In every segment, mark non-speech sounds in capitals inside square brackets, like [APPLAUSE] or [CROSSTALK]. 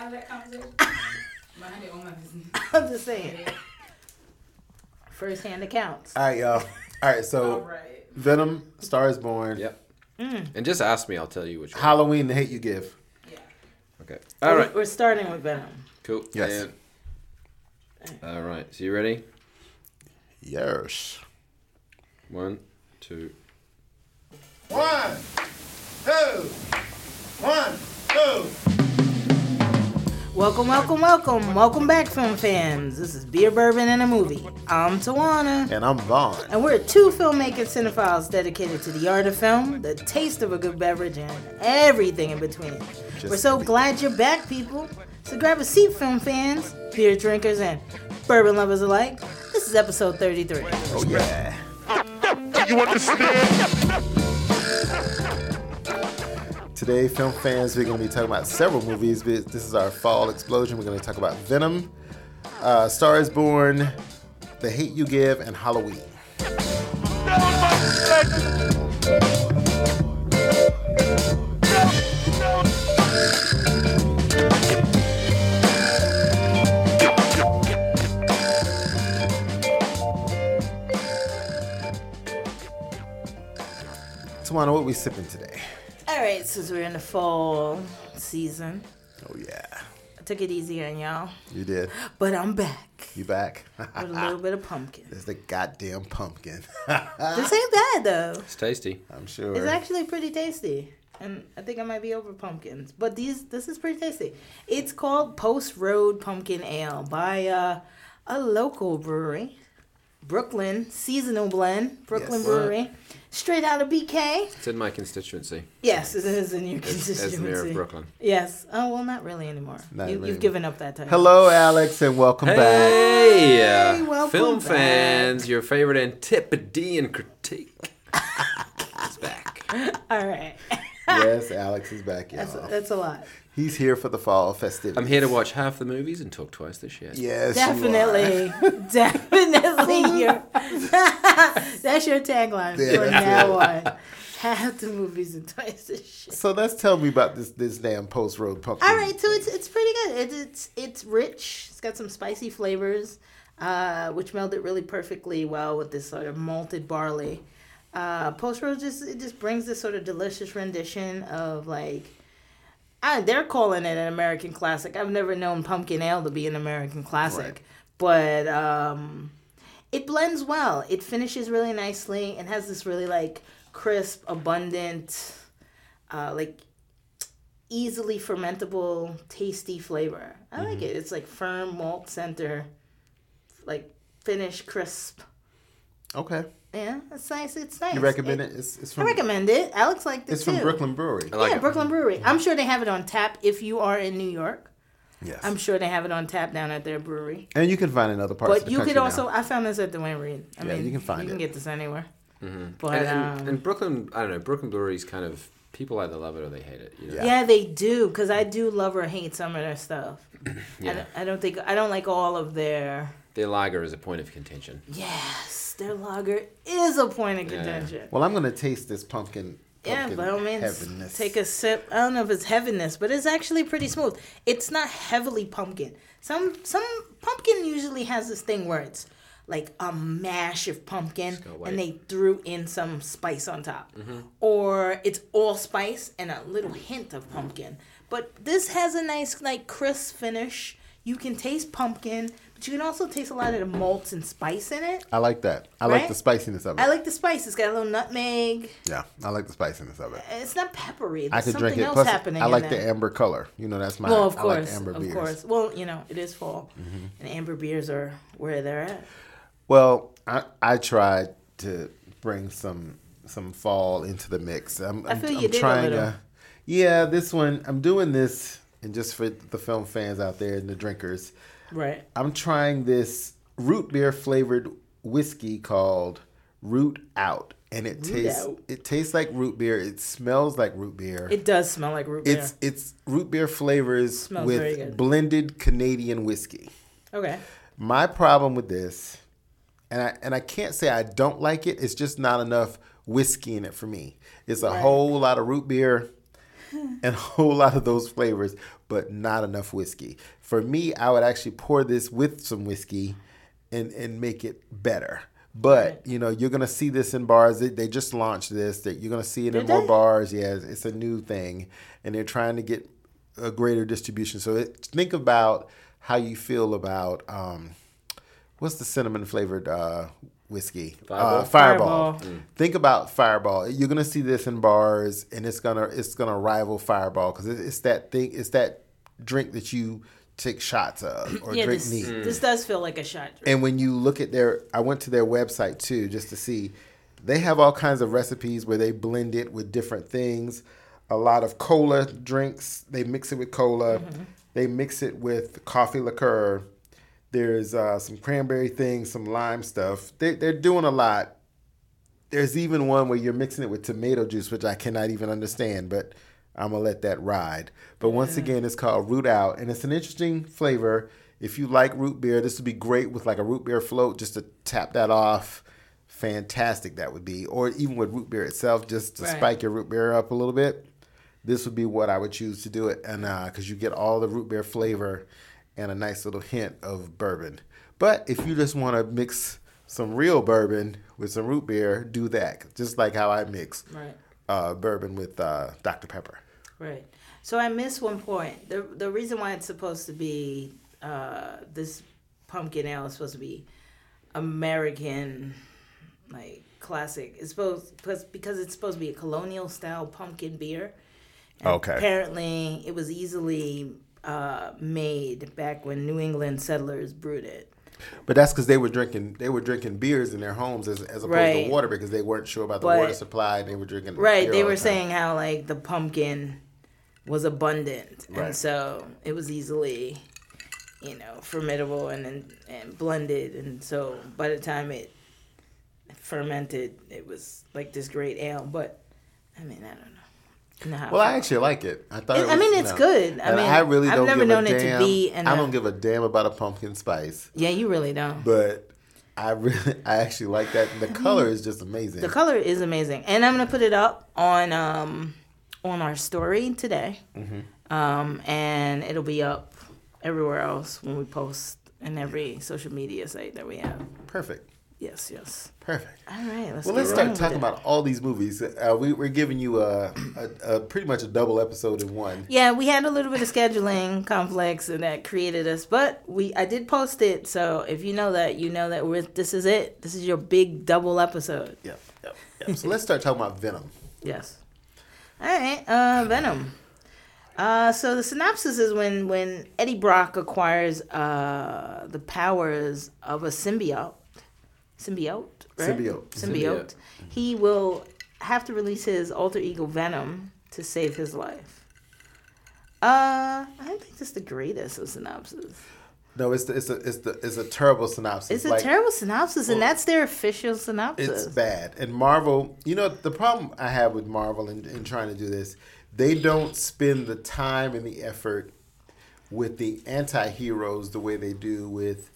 out of that conversation? My honey on my business. [LAUGHS] I'm just saying. First hand accounts. All right, y'all. All right, so All right. Venom, Star is Born, Yep. Mm. And just ask me, I'll tell you which one. Halloween, The Hate You Give. Yeah. Okay. All right. We're starting with Venom. Cool. Yes. And- all right. So you ready? Yes. One, two. One, two, one, two. Welcome, welcome, welcome. Welcome back, film fans. This is Beer, Bourbon, and a Movie. I'm Tawana. And I'm Vaughn. And we're two filmmaker cinephiles dedicated to the art of film, the taste of a good beverage, and everything in between. we're so glad you're back, people. So grab a seat, film fans, beer drinkers, and bourbon lovers alike. This is episode 33. Oh, yeah. Today, film fans, we're going to be talking about several movies. This is our fall explosion. We're going to talk about Venom, uh, Star is Born, The Hate You Give, and Halloween. Tawana, what we sipping today? All right, since we're in the fall season, Oh, yeah. I took it easy on y'all, You did. but I'm back You back? with a little bit of pumpkin. [LAUGHS] It's the goddamn pumpkin. This ain't bad though. It's tasty. I'm sure. It's actually pretty tasty. And I think I might be over pumpkins. But these this is pretty tasty. It's called Post Road Pumpkin Ale by uh, a local brewery. Brooklyn Seasonal Blend, Brooklyn Yes. Brewery. Straight out of BK. It's in my constituency. Yes, it is in your As, as constituency. mayor of Brooklyn. Yes. Oh well, not really anymore. Not you, really. You've given up that title. Hello, Alex, and welcome back. Hey, uh, Hey, welcome film back. fans, your favorite Antipodean critique. [LAUGHS] it's back. All right. Yes, Alex is back, That's, y'all. that's a lot. He's here for the fall festivities. I'm here to watch half the movies and talk twice this year. Yes, you are. [LAUGHS] [LAUGHS] Definitely, definitely. Your, [LAUGHS] that's your tagline Yeah, from that's now on. Half the movies and twice the shit. So let's tell me about this this damn post road pumpkin. All right, so it's it's pretty good. It, it's it's rich. It's got some spicy flavors, uh, which melded really perfectly well with this sort of malted barley. Uh, Post Road just it just brings this sort of delicious rendition of like. I, they're calling it an American classic. I've never known pumpkin ale to be an American classic, Right. but um, it blends well. It finishes really nicely and has this really like crisp, abundant, uh, like easily fermentable, tasty flavor. I Mm-hmm. like it. It's like firm malt center, like finish crisp. Okay. Yeah, it's nice. It's nice. You recommend it? It's, it's I from recommend it. Alex liked it it's too. from Brooklyn Brewery. I like yeah, it. Brooklyn Brewery. I'm sure they have it on tap if you are in New York. Yes. I'm sure they have it on tap down at their brewery. and you can find it in other parts of But the you country could also. now. I found this at the Duane Reade. I Yeah, mean, you can find it. You can get this anywhere. But Mm-hmm. And, and, um, and Brooklyn, I don't know, Brooklyn Brewery's kind of, people either love it or they hate it. You know? Yeah. yeah, they do because I do love or hate some of their stuff. [CLEARS THROAT] I, Yeah. don't, I don't think I don't like all of their. Their lager is a point of contention. Yes, their lager is a point of Yeah. contention. Well, I'm gonna taste this pumpkin. Yeah, pumpkin by all means, heaviness. take a sip. I don't know if it's heaviness, but it's actually pretty mm. smooth. It's not heavily pumpkin. Some some pumpkin usually has this thing where it's like a mash of pumpkin, and they threw in some spice on top, mm-hmm. or it's all spice and a little hint of pumpkin. But this has a nice like crisp finish. You can taste pumpkin, but you can also taste a lot of the malts and spice in it. I like that. I like the spiciness of it. I like the spice. It's got a little nutmeg. yeah, I like the spiciness of it. It's not peppery. There's I could something drink it. else Plus, happening I like the amber color. You know, that's my. Well, of I like course, amber of beers. Mm-hmm. course. Well, you know, it is fall, and amber beers are where they're at. Well, I I tried to bring some some fall into the mix. I'm, I I'm, feel you I'm did a trying little. to. Yeah, this one I'm doing this, and just for the film fans out there and the drinkers, Right. I'm trying this root beer flavored whiskey called Root Out, and it tastes Out. it tastes like root beer. It smells like root beer. It does smell like root beer. it's it's root beer flavors with blended Canadian whiskey. okay. My problem with this, and I and I can't say I don't like it. It's just not enough whiskey in it for me. It's a Right. whole lot of root beer [LAUGHS] and a whole lot of those flavors. But not enough whiskey. For me, I would actually pour this with some whiskey and and make it better. But you know, you're gonna see this in bars. They, they just launched this. That you're gonna see it in Did more bars. Yeah, it's- it's a new thing, and they're trying to get a greater distribution. So it, think about how you feel about um, what's the cinnamon flavored uh, whiskey? Fireball? Uh, Fireball. Fireball. Think about Fireball. You're gonna see this in bars, and it's gonna it's gonna rival Fireball because it's that thing. It's that drink that you take shots of [CLEARS THROAT] or Yeah, drink this, neat. this does feel like a shot. drink. And when you look at their, I went to their website too, just to see, they have all kinds of recipes where they blend it with different things. A lot of cola drinks, they mix it with cola. Mm-hmm. They mix it with coffee liqueur. There's uh, some cranberry things, some lime stuff. They, they're doing a lot. There's even one where you're mixing it with tomato juice, which I cannot even understand, but I'm gonna let that ride. But once again, it's called Root Out, and it's an interesting flavor. If you like root beer, this would be great with like a root beer float, just to tap that off. Fantastic that would be, or even with root beer itself, just to Right. spike your root beer up a little bit. This would be what I would choose to do it, and because you get all the root beer flavor and a nice little hint of bourbon. But if you just want to mix some real bourbon with some root beer, do that. Just like how I mix Right. uh, bourbon with uh, Dr. Pepper. Right. So I missed one point. The the reason why it's supposed to be uh, this pumpkin ale is supposed to be American, like classic. It's supposed because because it's supposed to be a colonial style pumpkin beer. And Okay. Apparently, it was easily uh, made back when New England settlers brewed it. But that's because they were drinking they were drinking beers in their homes as, as opposed Right. to water because they weren't sure about the But- water supply and they were drinking Right. They were the saying how like the pumpkin was abundant, Right. and so it was easily, you know, formidable and, and and blended, and so by the time it fermented, it was like this great ale. But I mean, I don't know. How Well, I actually like it. I thought. It- It I mean, it's know, good. I and mean, I really I've don't never give known a it to be an- I don't give a damn about a pumpkin spice, yeah, you really don't. but I really, [LAUGHS] I actually like that. The color is just amazing. The color is amazing, and I'm gonna put it up on um on our story today, Mm-hmm. um and it'll be up everywhere else when we post in every social media site that we have. Perfect. Yes, yes. Perfect. All right, let's. Well, let's start talking it. about all these movies. Uh, we, we're giving you a, a, a pretty much a double episode in one. Yeah, we had a little bit of scheduling conflicts, and that created us. But we, I did post it, so if you know that, you know that we're. This is it. This is your big double episode. Yep, yep, yep. so let's start talking about Venom. Yes. All right. Uh, Venom. Uh, so the synopsis is when when Eddie Brock acquires uh, the powers of a symbiote, symbiote, right? Symbiote. symbiote. He will have to release his alter ego Venom to save his life. Uh, I don't think that's the greatest of synopsis. No, it's the, it's a it's the it's a terrible synopsis. It's a Like, terrible synopsis, and that's their official synopsis. It's bad. And Marvel, you know, the problem I have with Marvel in, in trying to do this, they don't spend the time and the effort with the anti-heroes the way they do with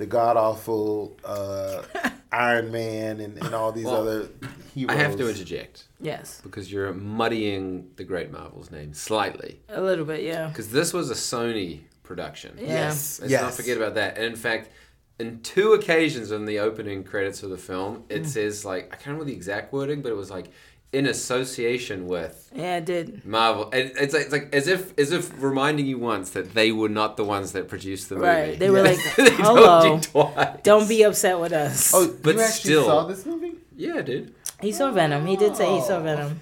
the god awful uh, [LAUGHS] Iron Man and, and all these Well, other heroes. I have to interject yes, because you're muddying the great Marvel's name slightly. a little bit, yeah. Because this was a Sony production. Yeah. Yes. Let's yes. not forget about that. And in fact, in two occasions in the opening credits of the film, it says like I can't remember the exact wording, but it was like in association with Yeah, it did. Marvel. And it's like, it's like as if as if reminding you once that they were not the ones that produced the movie. Right. They [LAUGHS] were like, They told hello, you twice. don't be upset with us. Oh, But you actually still- saw this movie? Yeah, dude. He saw Venom. He did say he saw oh. Venom.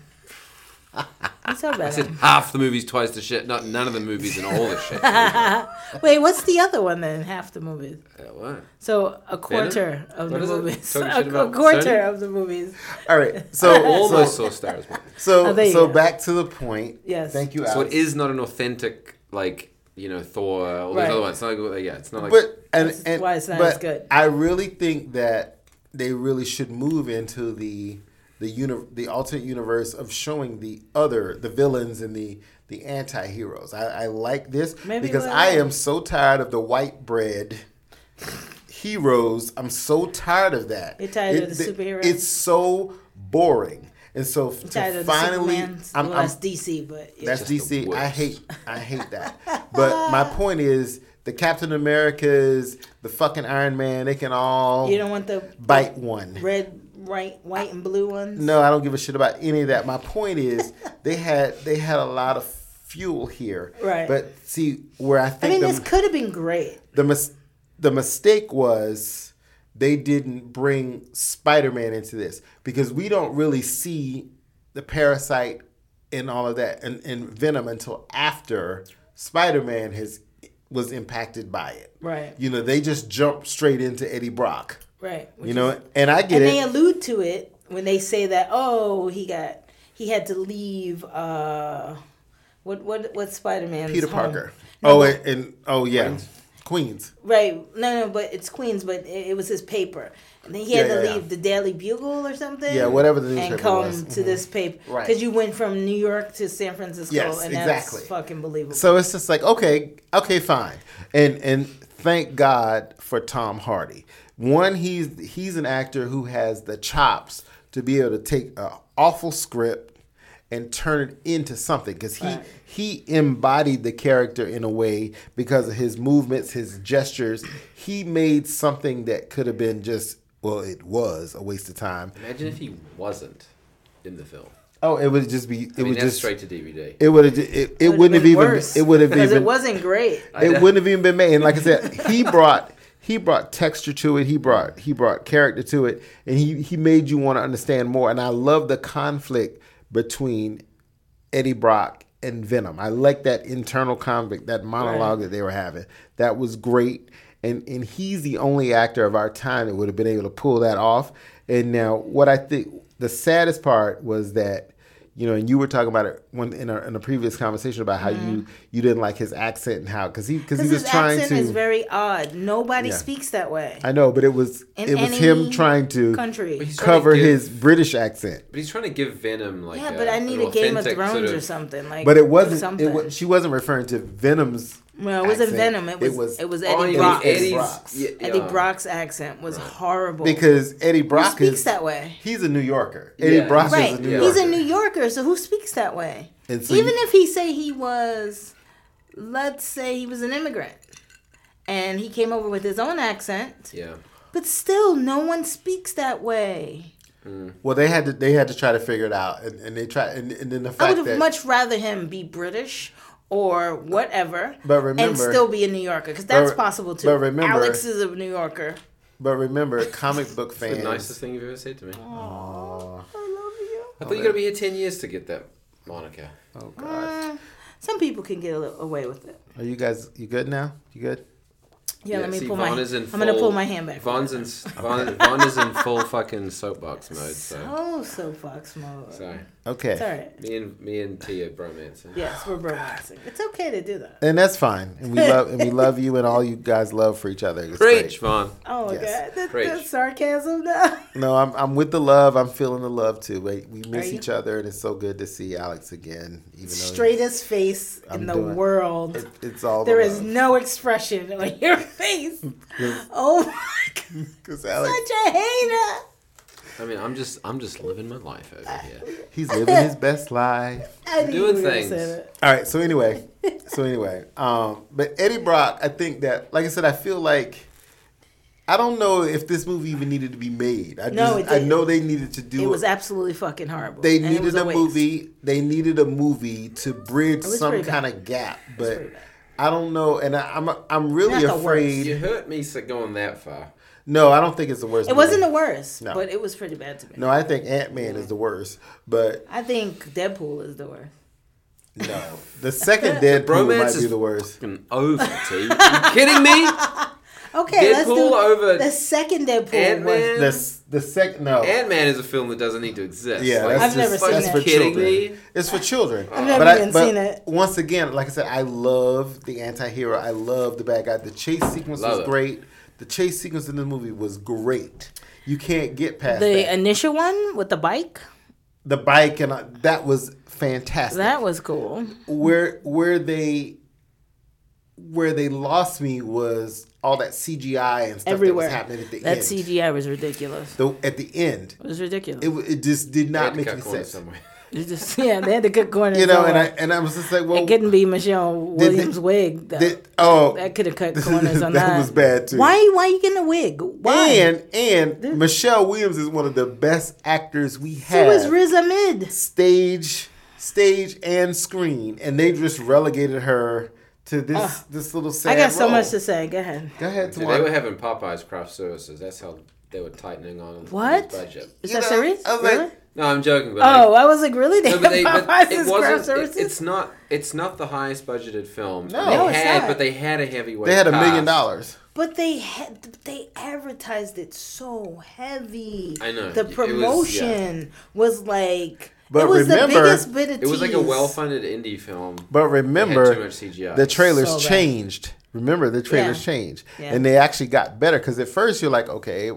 [LAUGHS] He saw I said half the movies twice the shit, not none of the movies and all the [LAUGHS] shit. Wait, what's the other one then? Half the movies. Uh, what? So a quarter of What the is it? movies. Talking [LAUGHS] A, shit about a quarter Sony? of the movies. All right. [LAUGHS] So Almost so saw Stars Born. so, Oh, there you so go. back to the point. Yes. Thank you, So it is not an authentic like you know Thor or Right. those other ones. It's not like yeah, it's not like but and, That's and why it's not but as good. I really think that they really should move into the the uni- the alternate universe of showing the other the villains and the the anti-heroes. I, I like this Maybe because we'll- I am so tired of the white bread heroes. I'm so tired of that. You're tired of the th- superheroes? It's so boring. And so f- Tired to of the finally, I'm, well, I'm- that's DC, but that's DC. I hate I hate that. But my [LAUGHS] point is the Captain Americas, the fucking Iron Man, they can all you don't want the bite one. red, right, white, and blue ones. No, I don't give a shit about any of that. My point is [LAUGHS] they had they had a lot of fuel here. Right. But see where I think I mean, the, this could have been great. the mis- the mistake was they didn't bring Spider-Man into this because we don't really see the parasite and all of that and, and Venom until after Spider-Man has was impacted by it. Right. You know, they just jump straight into Eddie Brock. Right. You know, is- and I get it. and it. they allude to it when they say that oh he got he had to leave uh what what what Spider Man? Peter. Parker. No, oh, and, and oh yeah, Queens. right no no but it's Queens but it, it was his paper and then he had Yeah, to yeah, leave yeah. the Daily Bugle or something Yeah, whatever the newspaper and come was. to Mhm. this paper Right. because you went from New York to San Francisco Yes, and exactly. that's fucking believable So it's just like okay, okay, fine, and and thank God for Tom Hardy. One, he's he's an actor who has the chops to be able to take an awful script and turn it into something because he Right. he embodied the character in a way because of his movements, his gestures. He made something that could have been just well, it was a waste of time. Imagine if he wasn't in the film. Oh, it would just be. It I mean, would that's just. straight to DVD. It would have. It, it wouldn't have been even. worse, It would have [LAUGHS] because even. it wasn't great it wouldn't have even been made. And like I said, he [LAUGHS] brought he brought texture to it. He brought he brought character to it, and he he made you want to understand more. And I love the conflict between Eddie Brock and Venom. I like that internal conflict, that monologue that they were having. That was great. And and he's the only actor of our time that would have been able to pull that off. And now what I think the saddest part was that you know, and you were talking about it when in a, in a previous conversation about how you mm-hmm. you didn't like his accent and how because he because he because was his trying accent to. is very odd nobody Yeah. speaks that way I know, but it was In it was him trying to country. But he's trying to cover give- his British accent. But he's trying to give Venom like yeah a, but I need a Game of Thrones sort of, or something like But it wasn't. something. It was, she wasn't referring to Venom's. Well, it wasn't accent. Venom. It was it was, Oh, Eddie Brock. Eddie Brock's. yeah, Eddie. Brock's accent was horrible. because Eddie who Brock speaks is that way? He's a New Yorker. Eddie Yeah. Brock Right, is a New Yorker. he's a New Yorker, so who speaks that way? So Even you- if he say he was, let's say he was an immigrant, and he came over with his own accent, Yeah. but still, no one speaks that way. Mm. Well, they had to. They had to try to figure it out, and, and they tried. And, and then the I fact would that have much rather him be British or whatever, But remember, and still be a New Yorker because that's but- possible too. but remember- Alex is a New Yorker. But remember, comic book The nicest thing you've ever said to me. Aw. I love you. I thought you were gonna be here ten years to get that moniker. Oh God. Mm, some people can get little away with it. Are you guys? You good now? You good? Yeah, let me see, pull Vaughn my. is in I'm gonna pull my hand back. Vaughn's in [LAUGHS] Vaughn, Vaughn is in full fucking soapbox mode. So, Oh, soapbox mode. sorry. Okay. It's all right. Me and me and Tia bromancing. Yes, we're romancing. It's okay to do that. And that's fine. And we love and we love you and all you guys love for each other. It's Preach, great. Vaughn. Oh my Yes. god, that, that's sarcasm now. [LAUGHS] No, I'm I'm with the love. I'm feeling the love too. We, we miss each other, and it's so good to see Alex again. Even Straightest face I'm in the doing- world. it, it's all There the is no expression on your face. Oh my god, because Alex such a hater. I mean, I'm just I'm just living my life over here. he's living his best life. [LAUGHS] I knew Doing you things. say that. All right. So anyway, so anyway, um, but Eddie Brock, I think that, like I said, I feel like. I don't know if this movie even needed to be made. I No, just, it I didn't. know they needed to do It was absolutely fucking horrible. They And it was needed a, waste. movie. They needed a movie to bridge was some pretty bad. kind of gap, pretty but bad. I don't know. And I, I'm I'm really Not the afraid. You hurt me so going that far. No, I don't think it's the worst. It movie. wasn't the worst, No. but it was pretty bad to me. No, I think Ant Man is the worst. But I think Deadpool is the worst. no, the second [LAUGHS] Deadpool bromance might be is- the worst. Over, T. You kidding me? [LAUGHS] Okay, let's Deadpool do over the second Deadpool. Ant-Man? Was- The second no. Ant Man is a film that doesn't need to exist. yeah, Like, I've never just, seen that's it. for Kidding children. me? It's for children. I've never but I, even but seen it. Once again, like I said, I love the anti-hero. I love the bad guy. The chase sequence Love was it. great. The chase sequence in the movie was great. You can't get past the that. initial one with the bike. the bike and uh, that was fantastic. That was cool. where where they where they lost me was all that CGI and stuff Everywhere. that was happening at the that end. That CGI was ridiculous. The, at the end, It was ridiculous. it, it just did not make cut any corners sense. somewhere. [LAUGHS] Just yeah, they had to cut corners. You know, and I and I was just like, well, it couldn't be Michelle Did they- Williams' wig. Though. did- oh, that could have cut [LAUGHS] corners on that. [LAUGHS] that was bad too. Why? Why you getting a wig? Why? And and Michelle Williams is one of the best actors we so have. is Riz Ahmed. stage, stage and screen, and they just relegated her to this this little sad. I got so role. much to say. Go ahead. Go ahead, Dude, they were having Popeyes craft services. That's how they were tightening on What? budget. Is You that know, serious? I was like, really? No, I'm joking. But Oh, like, I was like, really? They no, but they, have but Popeyes it craft wasn't. It, services? it's not. It's not the highest budgeted film. No. they No, it's had, not. but they had a heavyweight. They had a million dollars. But they had they advertised it so heavy. I know. The It was- yeah. promotion was, like But it was remember- the biggest bit of It was like a well-funded indie film. But remember, too much CGI. the trailers So changed. Remember, the trailers Yeah. changed, Yeah. and they actually got better. Because at first you're like, okay,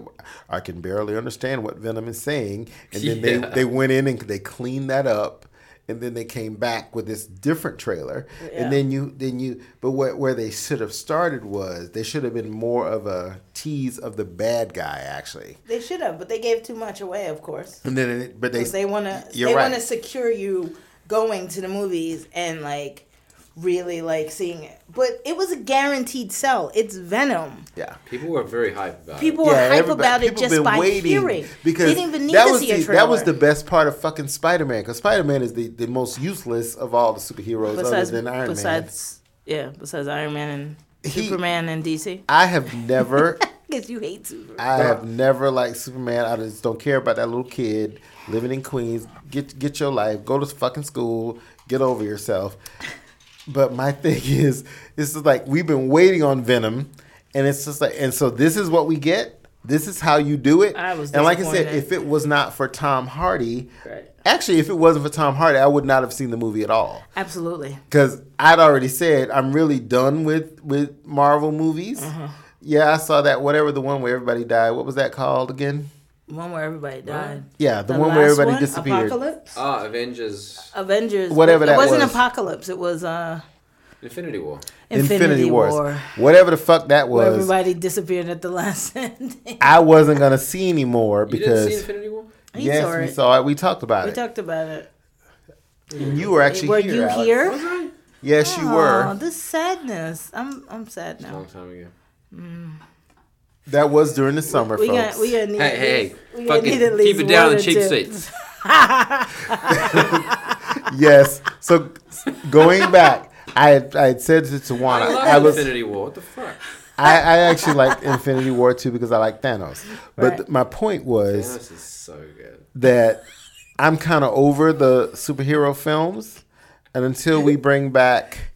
I can barely understand what Venom is saying, and then [LAUGHS] Yeah. they they went in and they cleaned that up, and then they came back with this different trailer, Yeah. and then you then you. But where where they should have started was they should have been more of a tease of the bad guy actually, They should have, but they gave too much away, of course. and then it, but they they want to they right. want to secure you going to the movies and like really like seeing it. But it was a guaranteed sell. It's Venom. yeah. People were very hype about People it. were hype about it just been by waiting hearing. because they didn't even need that to was see a the, trailer. that was the best part of fucking Spider Man because Spider Man is the, the most useless of all the superheroes besides other than Iron Man. besides yeah, besides Iron Man and He- Superman and DC. I have never, [LAUGHS] Because you hate Superman. I have never liked Superman. I just don't care about that little kid living in Queens. Get get your life. Go to fucking school. Get over yourself. But my [LAUGHS] thing is, this is like we've been waiting on Venom, and it's just like, and so this is what we get. This is how you do it. I was and like I said, if it was not for Tom Hardy, Right. actually, if it wasn't for Tom Hardy, I would not have seen the movie at all. Absolutely. Because I'd already said I'm really done with with Marvel movies. Uh-huh. Yeah, I saw that whatever the one where everybody died. What was that called again? One where everybody died. Yeah, the, one where everybody one, disappeared. Apocalypse. Ah, Avengers, Avengers. Whatever but that was. It wasn't. Apocalypse. It was uh, Infinity War. Infinity, Wars. War. Whatever the fuck that Where was. everybody disappeared at the last [LAUGHS] ending. I wasn't gonna see anymore You didn't see because Infinity War? He yes, saw we it. saw it. We talked about We it. We talked about it. and you were actually Were here. you Alex. here? Yes, you Oh, were. this sadness. I'm I'm sad A now. long time ago. That was during the summer, We folks. got we got need Hey, hey, hey! we gonna need at Fucking least keep it down one on or cheap two. seats. [LAUGHS] yes. So going back, I had, I had said to Tawana, I love I was Infinity War. What the fuck? I, I actually liked Infinity War too because I like Thanos. But Right. th- my point was Thanos is so good. that I'm kind of over the superhero films, and until we bring back,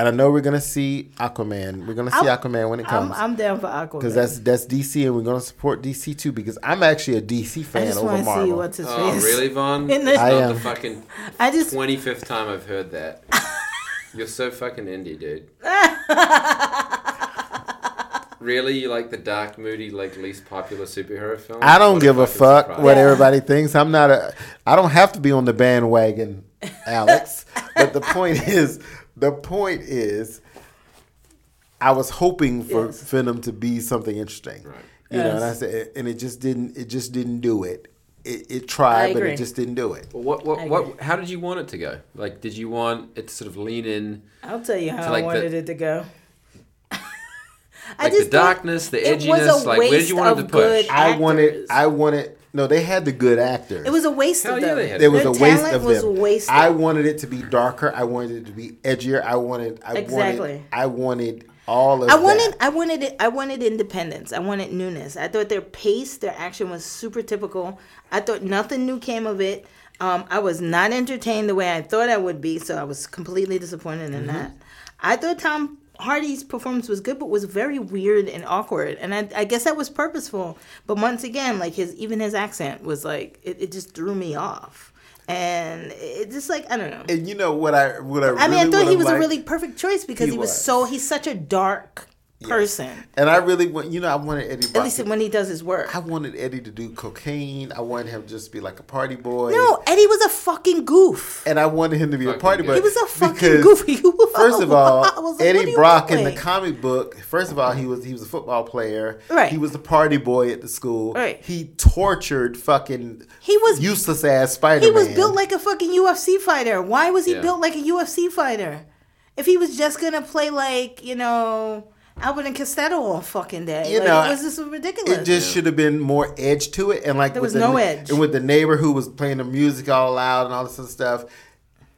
and I know we're gonna see Aquaman. We're gonna see I'm- Aquaman when it I'm comes I'm down for Aquaman. because that's that's DC, and we're gonna support DC too because I'm actually a DC fan I fan just over want to see what's his Oh, face. really, Vaughn? In the- I am. the fucking I just 25th time I've heard that. [LAUGHS] You're so fucking indie, dude. [LAUGHS] really? You like the dark, moody, like least popular superhero film? I don't What give a fuck surprise. what Yeah. everybody thinks. I'm not a. I don't have to be on the bandwagon, [LAUGHS] Alex. but the point is, the point is, I was hoping for Yes. Venom to be something interesting. Right. You know, and I said, and it just didn't. It just didn't do it. It, it tried, but it just didn't do it. Well, what, what, what, how did you want it to go? Like, did you want it to sort of lean in, I'll tell you how like, I the- wanted it to go. [LAUGHS] I like the just thought darkness, the edginess? Like, where did you want it to of push? good- I wanted. I wanted. No, they had the good actors. It was a waste Hell of yeah, them. they had There was Their a waste talent of was them. wasted. I wanted it to be darker. I wanted it to be edgier. I wanted. I Exactly. wanted. I wanted all of. I wanted, that. I wanted it. I wanted independence. I wanted newness. I thought their pace, their action was super typical. I thought nothing new came of it. Um, I was not entertained the way I thought I would be, so I was completely disappointed in that. I thought Tom Hardy's performance was good, but was very weird and awkward, and I, I guess that was purposeful. But once again, like his even his accent was like it, it just threw me off, and it just like I don't know. And you know what I what I. I mean, I thought he was a really perfect choice because He he, was. was. so he's such a dark person. And I really want, you know, I wanted Eddie. At least to- when he does his work. I wanted Eddie to do cocaine. I wanted him to just be like a party boy. No, Eddie was a fucking goof. And I wanted him to be a party boy. He was a fucking because, [LAUGHS] goofy. First of [LAUGHS] all, like, Eddie you Brock in the comic book. First of all, he was he was a football player. Right. He was a party boy at the school. Right. He tortured fucking. He was- useless ass Spider He was built like a fucking UFC fighter. Why was he Yeah. built like a UFC fighter? If he was just gonna play like you know Abbott and Costello all fucking day, You like, know, it was just ridiculous. It just should have been more edge to it, and like There was the, no edge. And with the neighbor who was playing the music all loud and all this other stuff,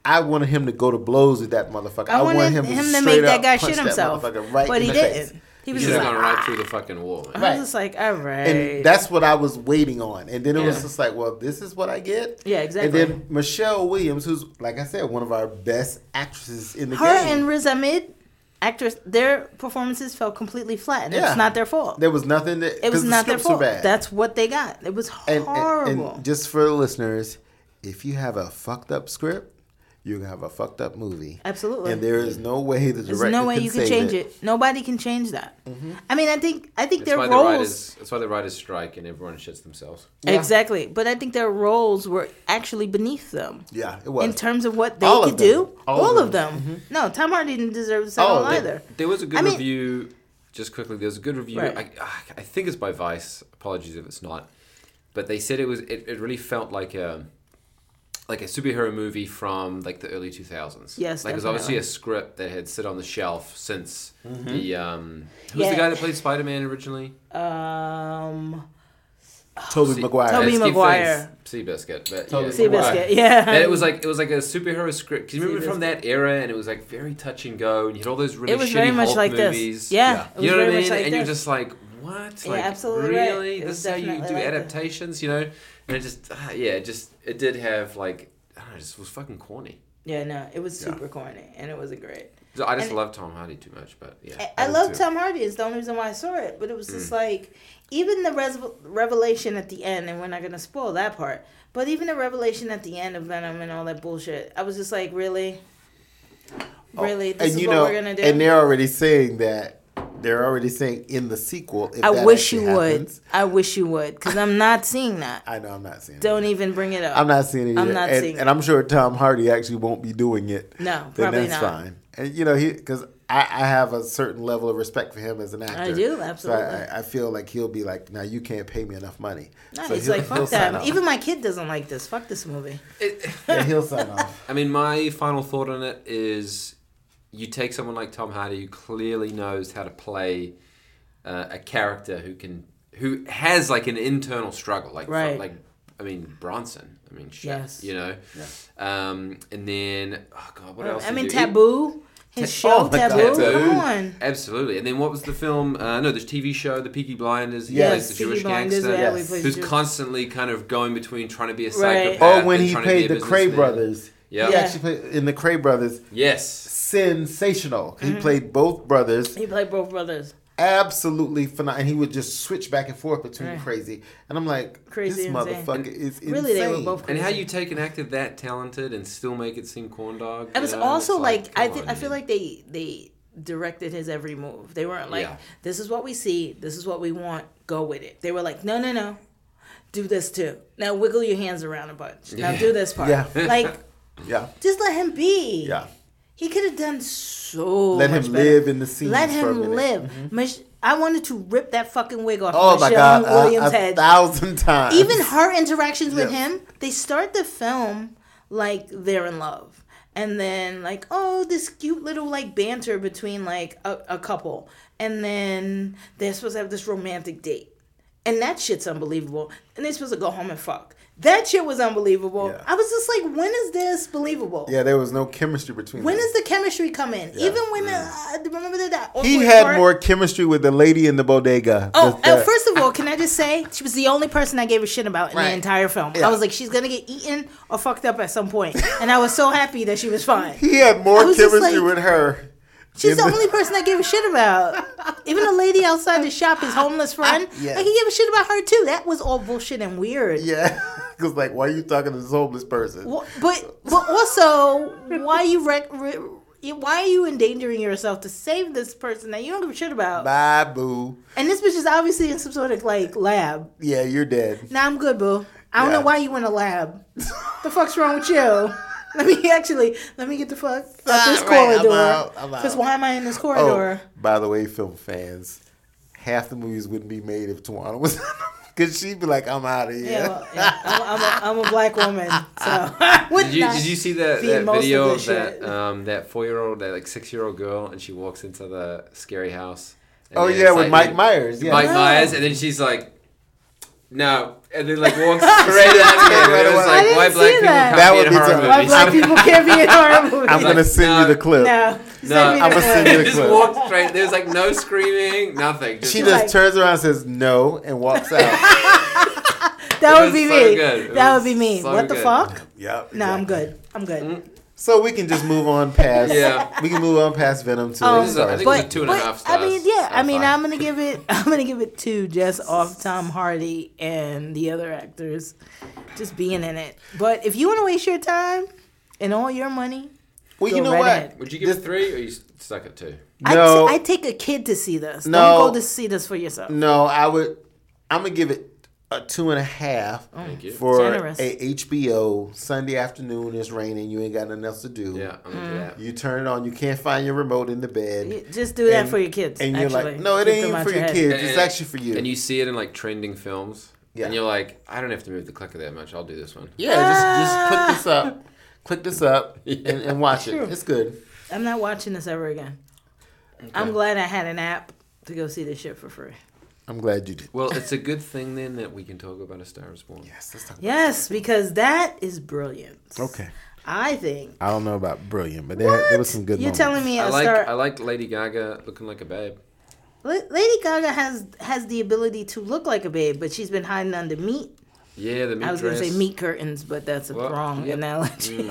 I wanted him to go to blows with that motherfucker. I wanted him, to, to make that guy punch shit that himself, motherfucker right but in he the didn't. face. He was should just like, gone right ah. through the fucking wall. I Man. was just like, all right. And that's what I was waiting on. And then it was just like, well, this is what I get. Yeah, exactly. And then Michelle Williams, who's like I said, one of our best actresses in the her game. and Riz Ahmed, actress, their performances fell completely flat, and Yeah. it's not their fault. there was nothing that it was the not their fault. Bad. That's what they got. It was and, and- horrible. and just for the listeners, if you have a fucked up script, you're gonna have a fucked up movie. Absolutely. And there is no way the director. Can say There's no way can you can change it. it. Nobody can change that. Mm-hmm. I mean, I think I think That's their why the roles writers. That's why the writers strike and everyone shits themselves. Yeah. exactly, but I think their roles were actually beneath them Yeah, it was. in terms of what they All of could them. do. All All, of of them. No, Tom Hardy didn't deserve the All second either. There was a good I mean- review. Just quickly, there was a good review. Right. I, ah, I think it's by Vice. Apologies if it's not. But they said it was. It, it really felt like a like a superhero movie from like the early two thousands. Yes, like it was obviously a script that had sit on the shelf since the um. Who's Yeah. the guy that played Spider Man originally? Um, Tobey Se- Maguire. Tobey I Maguire. saying Seabiscuit, but Tobey yeah. Seabiscuit, yeah. That it was like it was like a superhero script. 'Cause you remember from that era, and it was like very touch and go, and you had all those really it was shitty very much Hulk like movies. this. Yeah, Yeah. it was You know what I mean? like and you're just like, what? Yeah, Like, absolutely really? It This is how you do like that. adaptations, you know? And it just, ah, yeah, it just, it did have like, I don't know, it just was fucking corny. yeah, no, it was Yeah. super corny, and it wasn't great. So I just And- love Tom Hardy too much, but yeah. I, I do love too. Tom Hardy. It's the only reason why I saw it. But it was just Mm. like, even the res- revelation at the end, and we're not gonna spoil that part. But even the revelation at the end of Venom and all that bullshit, I was just like, really, Oh, really, this and is you what know, we're gonna do. and they're already saying that. They're already saying in the sequel. If I that wish you would. I wish you would, because I'm not [LAUGHS] seeing that. I know I'm not seeing. Don't it. even bring it up. I'm not seeing it. I'm either. not and, seeing and it. I'm sure Tom Hardy actually won't be doing it. No, then probably that's not. fine. And you know, he because I, I have a certain level of respect for him as an actor. I do, So absolutely. I, I feel like he'll be like, now you can't pay me enough money. No, so he's like, fuck sign that. Even my kid doesn't like this. Fuck this movie. It, yeah, he'll sign off. [LAUGHS] I mean, my final thought on it is you take someone like Tom Hardy who clearly knows how to play uh, a character who can, who has like an internal struggle, like, Right. like, I mean, Bronson. I mean, shit, Yes. you know? Um, and then, oh God, what else? I mean, do? Taboo. His Ta- show, oh Taboo. Taboo. Come on. Absolutely. And then what was the film? Uh, no, the TV show, The Peaky Blinders. He Yes, plays the Peaky Jewish Blinders, gangster. yeah, Yes. Who's Jew- constantly kind of going between trying to be a Right. psychopath Or when and he trying to be played the Kray brothers. Yeah. He actually played in the Kray brothers. Yes. Sensational. He mm-hmm. played both brothers. He played both brothers. Absolutely phenomenal. And he would just switch back and forth between Right. crazy. And I'm like, Crazy, this insane. motherfucker is insane. Really, they were both crazy. And how you take an actor that talented and still make it seem corn dog? I was know? also It's like, I th- on, I feel man. like they they directed his every move. They weren't like, Yeah. this is what we see, this is what we want, go with it. They were like, no, no, no, do this too. Now wiggle your hands around a bunch. Now Yeah. do this part. Yeah. Like, [LAUGHS] Yeah. just let him be. Yeah. He could have done so. Let him better. live in the scenes Let for a him live. Mm-hmm. Mich- I wanted to rip that fucking wig off Oh my Michelle God. a- Williams' a, head. thousand times. even her interactions with Yeah. him, they start the film like they're in love. And then like, oh, this cute little like banter between like a, a couple. And then they're supposed to have this romantic date. And that shit's unbelievable. And they're supposed to go home and fuck. That shit was unbelievable. Yeah. I was just like, when is this believable? Yeah, there was no chemistry between When them. does the chemistry come in? Yeah. Even when uh, remember that- that he had part? more chemistry with the lady in the bodega. Oh, The- uh, the- first of all, can I just say she was the only person I gave a shit about in Right. the entire film. Yeah. I was like, she's gonna get eaten or fucked up at some point, and I was so happy that she was fine. he had more chemistry like- with her. She's in the only person I gave a shit about. Even the lady outside the shop, his homeless [LAUGHS] friend, Yeah. like he gave a shit about her too. That was all bullshit and weird. Yeah, [LAUGHS] because like, why are you talking to this homeless person? Wha- But but also, why you rec- re- why are you endangering yourself to save this person that you don't give a shit about? Bye, boo. And this bitch is obviously in some sort of like lab. Yeah, you're dead. Nah, I'm good, boo. I don't Yeah. know why you in a lab. the fuck's wrong with you? [LAUGHS] Let me actually let me get the fuck out this right, corridor. Because why am I in this Oh, corridor? by the way, film fans, half the movies wouldn't be made if Tawana was. Because she'd be like, I'm out of here. Yeah, well, yeah, I'm, I'm, a, I'm a black woman, so [LAUGHS] would Did you, not did you see that, be that in most of video of that um, that four year old that like six year old girl and she walks into the scary house. Oh, yeah, it's with Mike Myers, yeah. Mike Yeah. Myers, and then she's like, no, and then like walks [LAUGHS] straight at me. And it was I like, didn't why see black people that. can't That be would in be horror tough. Why black people can't be in horror movies? I'm going to send No. you the clip. no. No, I'ma the send clip. you the [LAUGHS] just clip. walked straight. There's like no screaming, nothing. Just She like, just like- turns around and says no and walks out. [LAUGHS] That would be so me. good. That would be me. so what the good. fuck? yep. No, I'm good. I'm good. So we can just move on past. Yeah. We can move on past Venom to Um, This is Stars. think it was but, two and a but, half I mean, yeah. I mean, five. I'm gonna give it. [LAUGHS] I'm gonna give it two, just off Tom Hardy and the other actors, just being in it. But if you want to waste your time and all your money, well, go you know right what? Would you give This- it three or you stuck at two? No. I, t- I take a kid to see this. No. Don't go to see this for yourself. No, I would. I'm gonna give it a two and a half oh, Thank you. for Generous. a HBO Sunday afternoon. It's raining. You ain't got nothing else to do. Yeah, I'm into hmm. that. You turn it on. You can't find your remote in the bed. You- Just do that And- for your kids. and you're actually. like, no, it Keep ain't even for your head. kids. And- It's actually for you. And you see it in like trending films. Yeah. And you're like, I don't have to move the clicker that much. I'll do this one. yeah, just just click this up, [LAUGHS] click this up, [LAUGHS] and, and watch it. It's good. I'm not watching this ever again. I'm glad I had an app to go see this shit for free. I'm glad you did. Well, it's a good thing then that we can talk about A Star is Born. Yes, let's talk. Yes, because that is brilliant. Okay. I think. I don't know about brilliant, but there, there was some good. You're moments. telling me I a like star. I like Lady Gaga looking like a babe. La- Lady Gaga has has the ability to look like a babe, but she's been hiding under meat. Yeah, the meat curtains. I was dress. gonna say meat curtains, but that's a What? wrong Yep. analogy. [LAUGHS] [LAUGHS]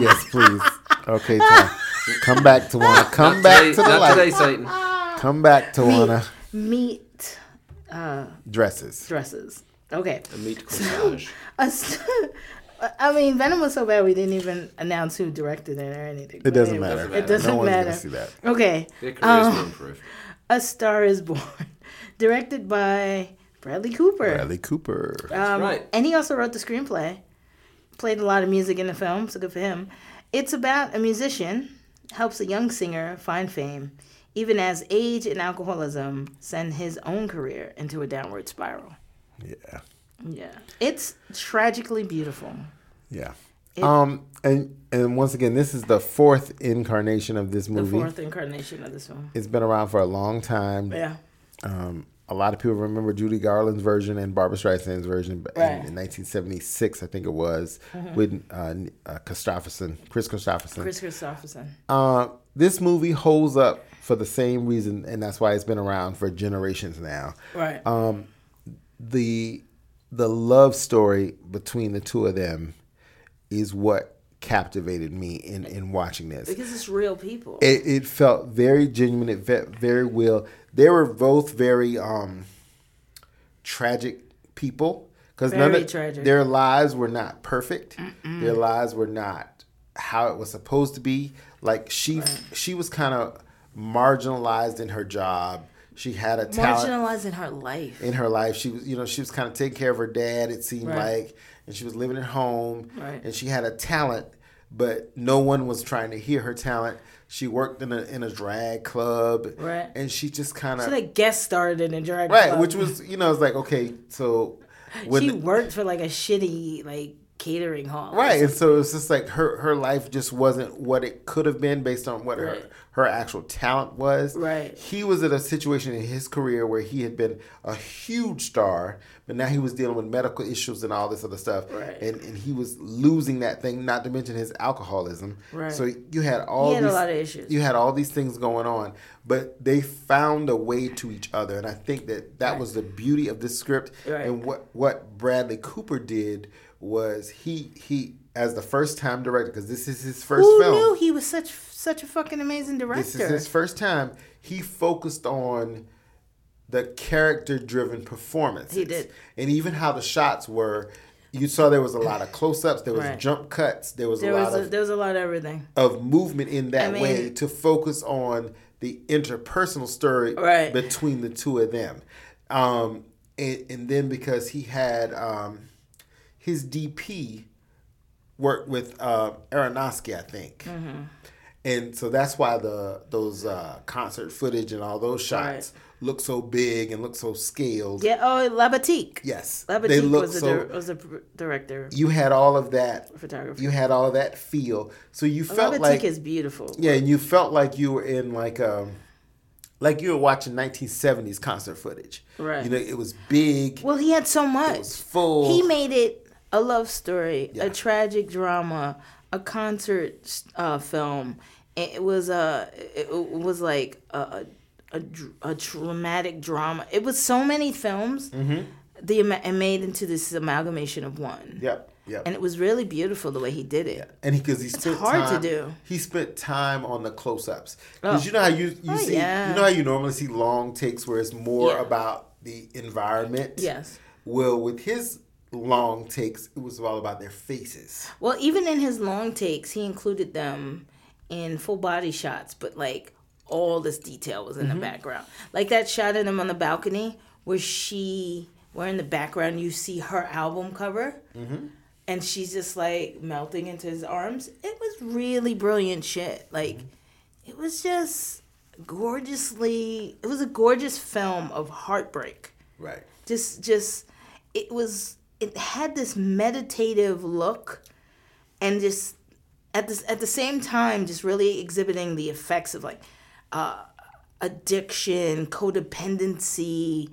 yes, please. Okay, Tom. come back to Wana. Come Not back today, to the not light. today, Satan. Come back to Wana. meat uh, Dresses. dresses. Okay. A meat corsage. [LAUGHS] A st- I mean, Venom was so bad we didn't even announce who directed it or anything. It doesn't matter. It doesn't no one's matter. gonna see that. Okay. Um. A Star is Born, directed by Bradley Cooper. Bradley Cooper. Um, right. And he also wrote the screenplay. Played a lot of music in the film, so good for him. It's about a musician helps a young singer find fame, even as age and alcoholism send his own career into a downward spiral. Yeah. Yeah, it's tragically beautiful. Yeah. It- um and and once again, this is the fourth incarnation of this movie. The fourth incarnation of this film. It's been around for a long time. Yeah, Um, a lot of people remember Judy Garland's version and Barbra Streisand's version b- in, Mm-hmm. in 1976, I think it was, with uh, uh, Kristofferson, Kris Kristofferson. Kris Kristofferson. Uh, this movie holds up for the same reason, and that's why it's been around for generations now. Right. Um, the the love story between the two of them is what captivated me in, in watching this. because it's real people. It, it felt very genuine. It felt very real. They were both very um, tragic people because none of tragic. their lives were not perfect. Their lives were not how it was supposed to be. Like she, she was kind of marginalized in her job. She had a talent in her life. in her life. She was, you know, she was kind of taking care of her dad. It seemed Right. like, and she was living at home, Right. and she had a talent, but no one was trying to hear her talent. She worked in a in a drag club, Right. And she just kind of She like guest starred in a drag club. right, club. which was you know, it's like okay, so when she worked for like a shitty like catering hall. right, and so it's just like her her life just wasn't what it could have been based on what Right. her her actual talent was. Right. He was at a situation in his career where he had been a huge star, but now he was dealing with medical issues and all this other stuff. Right. And and he was losing that thing, not to mention his alcoholism. Right. So you had all had a lot of issues. You had all these things going on, but they found a way to each other, and I think that that Right. was the beauty of this script. Right. And what what Bradley Cooper did was he he as the first time director because this is his first Who film. knew he was such such a fucking amazing director? This is his first time. He focused on the character driven performances. He did. And even how the shots were you saw there was a lot of close-ups. There was Right. jump cuts. There was There a was lot a, of there was a lot of everything. of movement in that I mean- way to focus on the interpersonal story Right. between the two of them. Um, and, and then because he had um, his DP worked with uh, Aronofsky, I think. Mm-hmm. And so that's why the those uh, concert footage and all those shots look so big and look so scaled. Yeah. Oh, Libatique. Yes, Libatique was the dir- was pr- director, you had all of that. photographer. You had all of that feel. So you felt Libatique like is beautiful. yeah, and you felt like you were in like um like you were watching 1970s concert footage. Right. You know, it was big. Well, he had so much. It was full. He made it a love story, Yeah. a tragic drama, a concert uh, film. It was a. It was like a, a, a, dr- a traumatic drama. It was so many films. Mm-hmm. The and made into this amalgamation of one. Yep. Yep. And it was really beautiful the way he did it. and because he, spent hard to time, do. He spent time on the close-ups because Oh. you know how you you Oh, see yeah. you know how you normally see long takes where it's more Yeah. about the environment. Yes. Well, with his long takes, it was all about their faces. Well, even in his long takes, he included them in full body shots, but like all this detail was in Mm-hmm. the background. Like that shot of them on the balcony where she, where in the background you see her album cover. Mm-hmm. And she's just like melting into his arms. It was really brilliant shit. Like, Mm-hmm. it was just gorgeously. It was a gorgeous film of heartbreak Right. just just it was it had this meditative look and just at this at the same time just really exhibiting the effects of like uh addiction codependency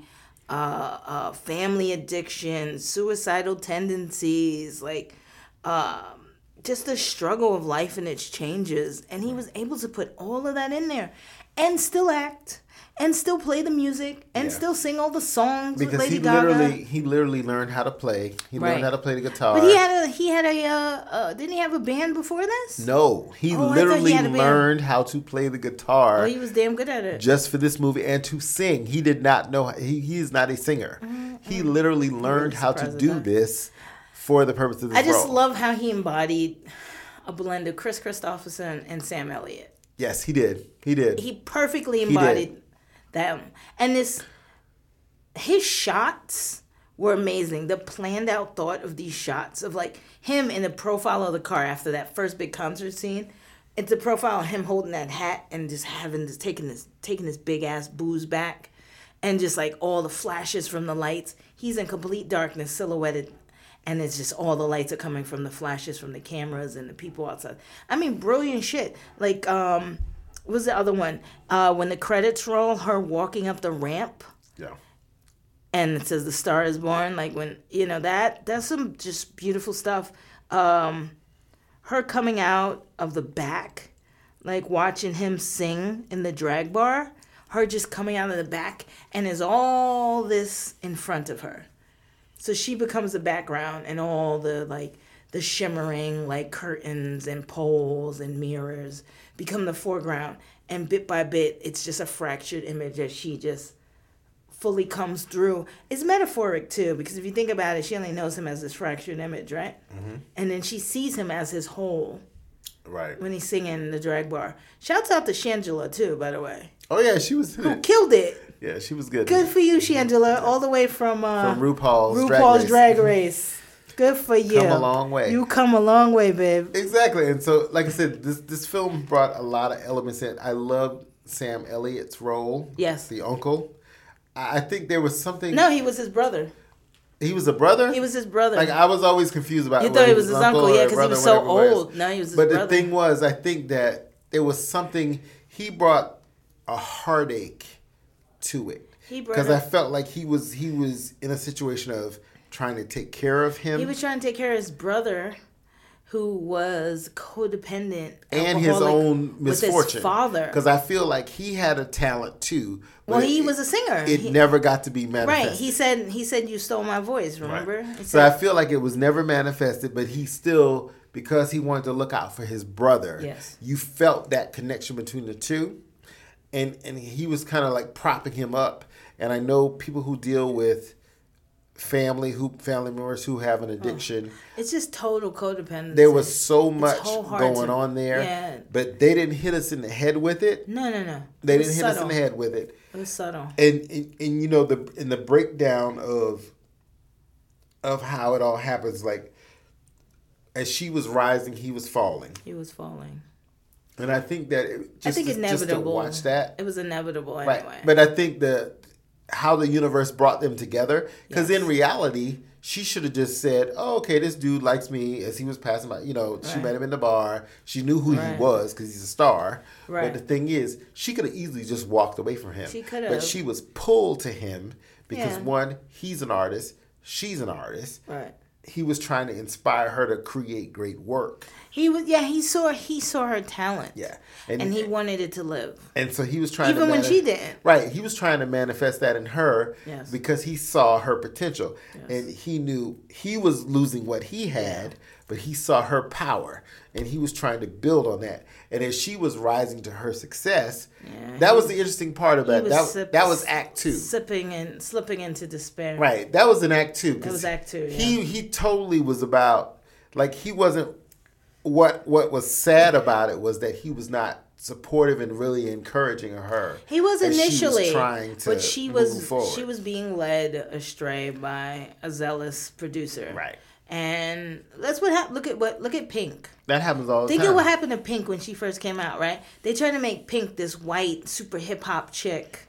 uh, uh family addiction suicidal tendencies like um just the struggle of life and its changes. And he was able to put all of that in there and still act and still play the music and Yeah. still sing all the songs with Because Lady he Gaga. literally he literally learned how to play. He Right. learned how to play the guitar. But he had a he had a uh, uh didn't he have a band before this? no, he Oh, he literally band. learned how to play the guitar Oh, he was damn good at it. just for this movie and to sing. He did not know he, he is not a singer. He literally learned how to do this for the purpose of this I just role. love how he embodied a blend of Kris Kristofferson and Sam Elliott. yes, he did. He did. He perfectly embodied them. And this his shots were amazing. The planned out thought of these shots of like him in the profile of the car after that first big concert scene. It's a profile of him holding that hat and just having this taking this taking this big ass booze back and just like all the flashes from the lights. He's in complete darkness, silhouetted, and it's just all the lights are coming from the flashes from the cameras and the people outside. I mean, brilliant shit. Like, um, what was the other one? Uh, when the credits roll, her walking up the ramp yeah. and it says the star is born like when you know that that's some just beautiful stuff um her coming out of the back like watching him sing in the drag bar her just coming out of the back and is all this in front of her so she becomes the background and all the like the shimmering like curtains and poles and mirrors become the foreground and bit by bit it's just a fractured image that she just fully comes through. It's metaphoric too, because if you think about it, she only knows him as this fractured image, right? And then she sees him as his whole Right. when he's singing in the drag bar. Shouts out to Shangela too, by the way. Oh yeah, she was it. Killed it. Yeah, she was good. Good for you, Shangela, all the way from uh, From RuPaul's, RuPaul's Drag Race. Drag Race. Good for you. Come a long way. You come a long way, babe. Exactly, and so like I said, this this film brought a lot of elements in. I loved Sam Elliott's role. Yes. the uncle. I think there was something. No, he was his brother. he was a brother. He was his brother. Like I was always confused about. you thought he was his uncle, yeah, because he was so was. old. No, he was his brother. But brother. the thing was, I think that there was something he brought a heartache to it He brought because I felt like he was he was in a situation of trying to take care of him He was trying to take care of his brother, who was codependent and his own misfortune. with his father. because I feel like he had a talent too. but well, he it- was a singer. It He- never got to be manifested. right. He said he said you stole my voice. Remember? He So I feel like it was never manifested, but he still, because he wanted to look out for his brother, Yes. you felt that connection between the two. And and he was kind of like propping him up. And I know people who deal with family who family members who have an oh. addiction. It's just total codependency. There was so much going to- on there, yeah. but they didn't hit us in the head with it. no, no, no. They didn't hit us in the head with it. It was subtle. and, and and you know the in the breakdown of of how it all happens like as she was rising he was falling He was falling. and i think that it, just, I think to, just to inevitable. watch that It was inevitable right anyway. but i think the how the universe brought them together because Yes. in reality she should have just said oh okay this dude likes me as he was passing by you know she met him in the bar she knew who he was because he's a star Right. but the thing is she could have easily just walked away from him She but could've. But she was pulled to him because Yeah. one he's an artist she's an artist right. he was trying to inspire her to create great work He was yeah, he saw he saw her talent. yeah And, he wanted it to live. and so he was trying to Even when mani- she didn't. right he was trying to manifest that in her Yes. because he saw her potential Yes. and he knew he was losing what he had but he saw her power and he was trying to build on that and as she was rising to her success Yeah, that he- was the interesting part of He that that, sip- that was act two Sipping and slipping into despair. Right. That was an act two. That was act two, He he totally was about like he wasn't what what was sad about it was that he was not supportive and really encouraging her. He was initially, trying to but she was forward. she was being led astray by a zealous producer. Right. And that's what happened. Look at what look at Pink. That happens all the Think time. Think of what happened to Pink when she first came out, right? They tried to make Pink this white, super hip hop chick.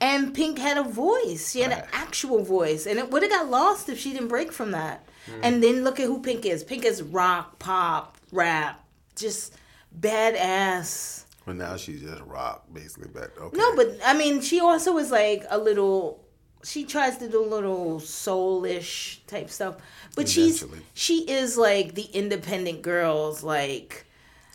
And Pink had a voice. She had an actual voice. And it would have got lost if she didn't break from that. Hmm. And then look at who Pink is. Pink is rock, pop, rap, just badass. Well, now she's just rock, basically. But okay. No, but I mean, she also is like a little. She tries to do a little soulish type stuff, but she's she is like the independent girls like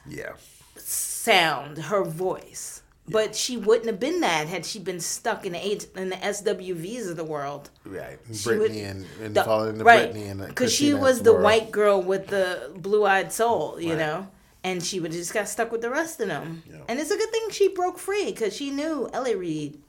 yeah, sound, her voice. But she wouldn't have been that had she been stuck in the H, in the SWVs of the world. right. She Britney would- and, and The- falling into right, Britney and because she was the Aguilera. white girl with the blue-eyed soul, you Right. know, and she would just got stuck with the rest of them. Yeah. And it's a good thing she broke free because she knew L.A. Reid.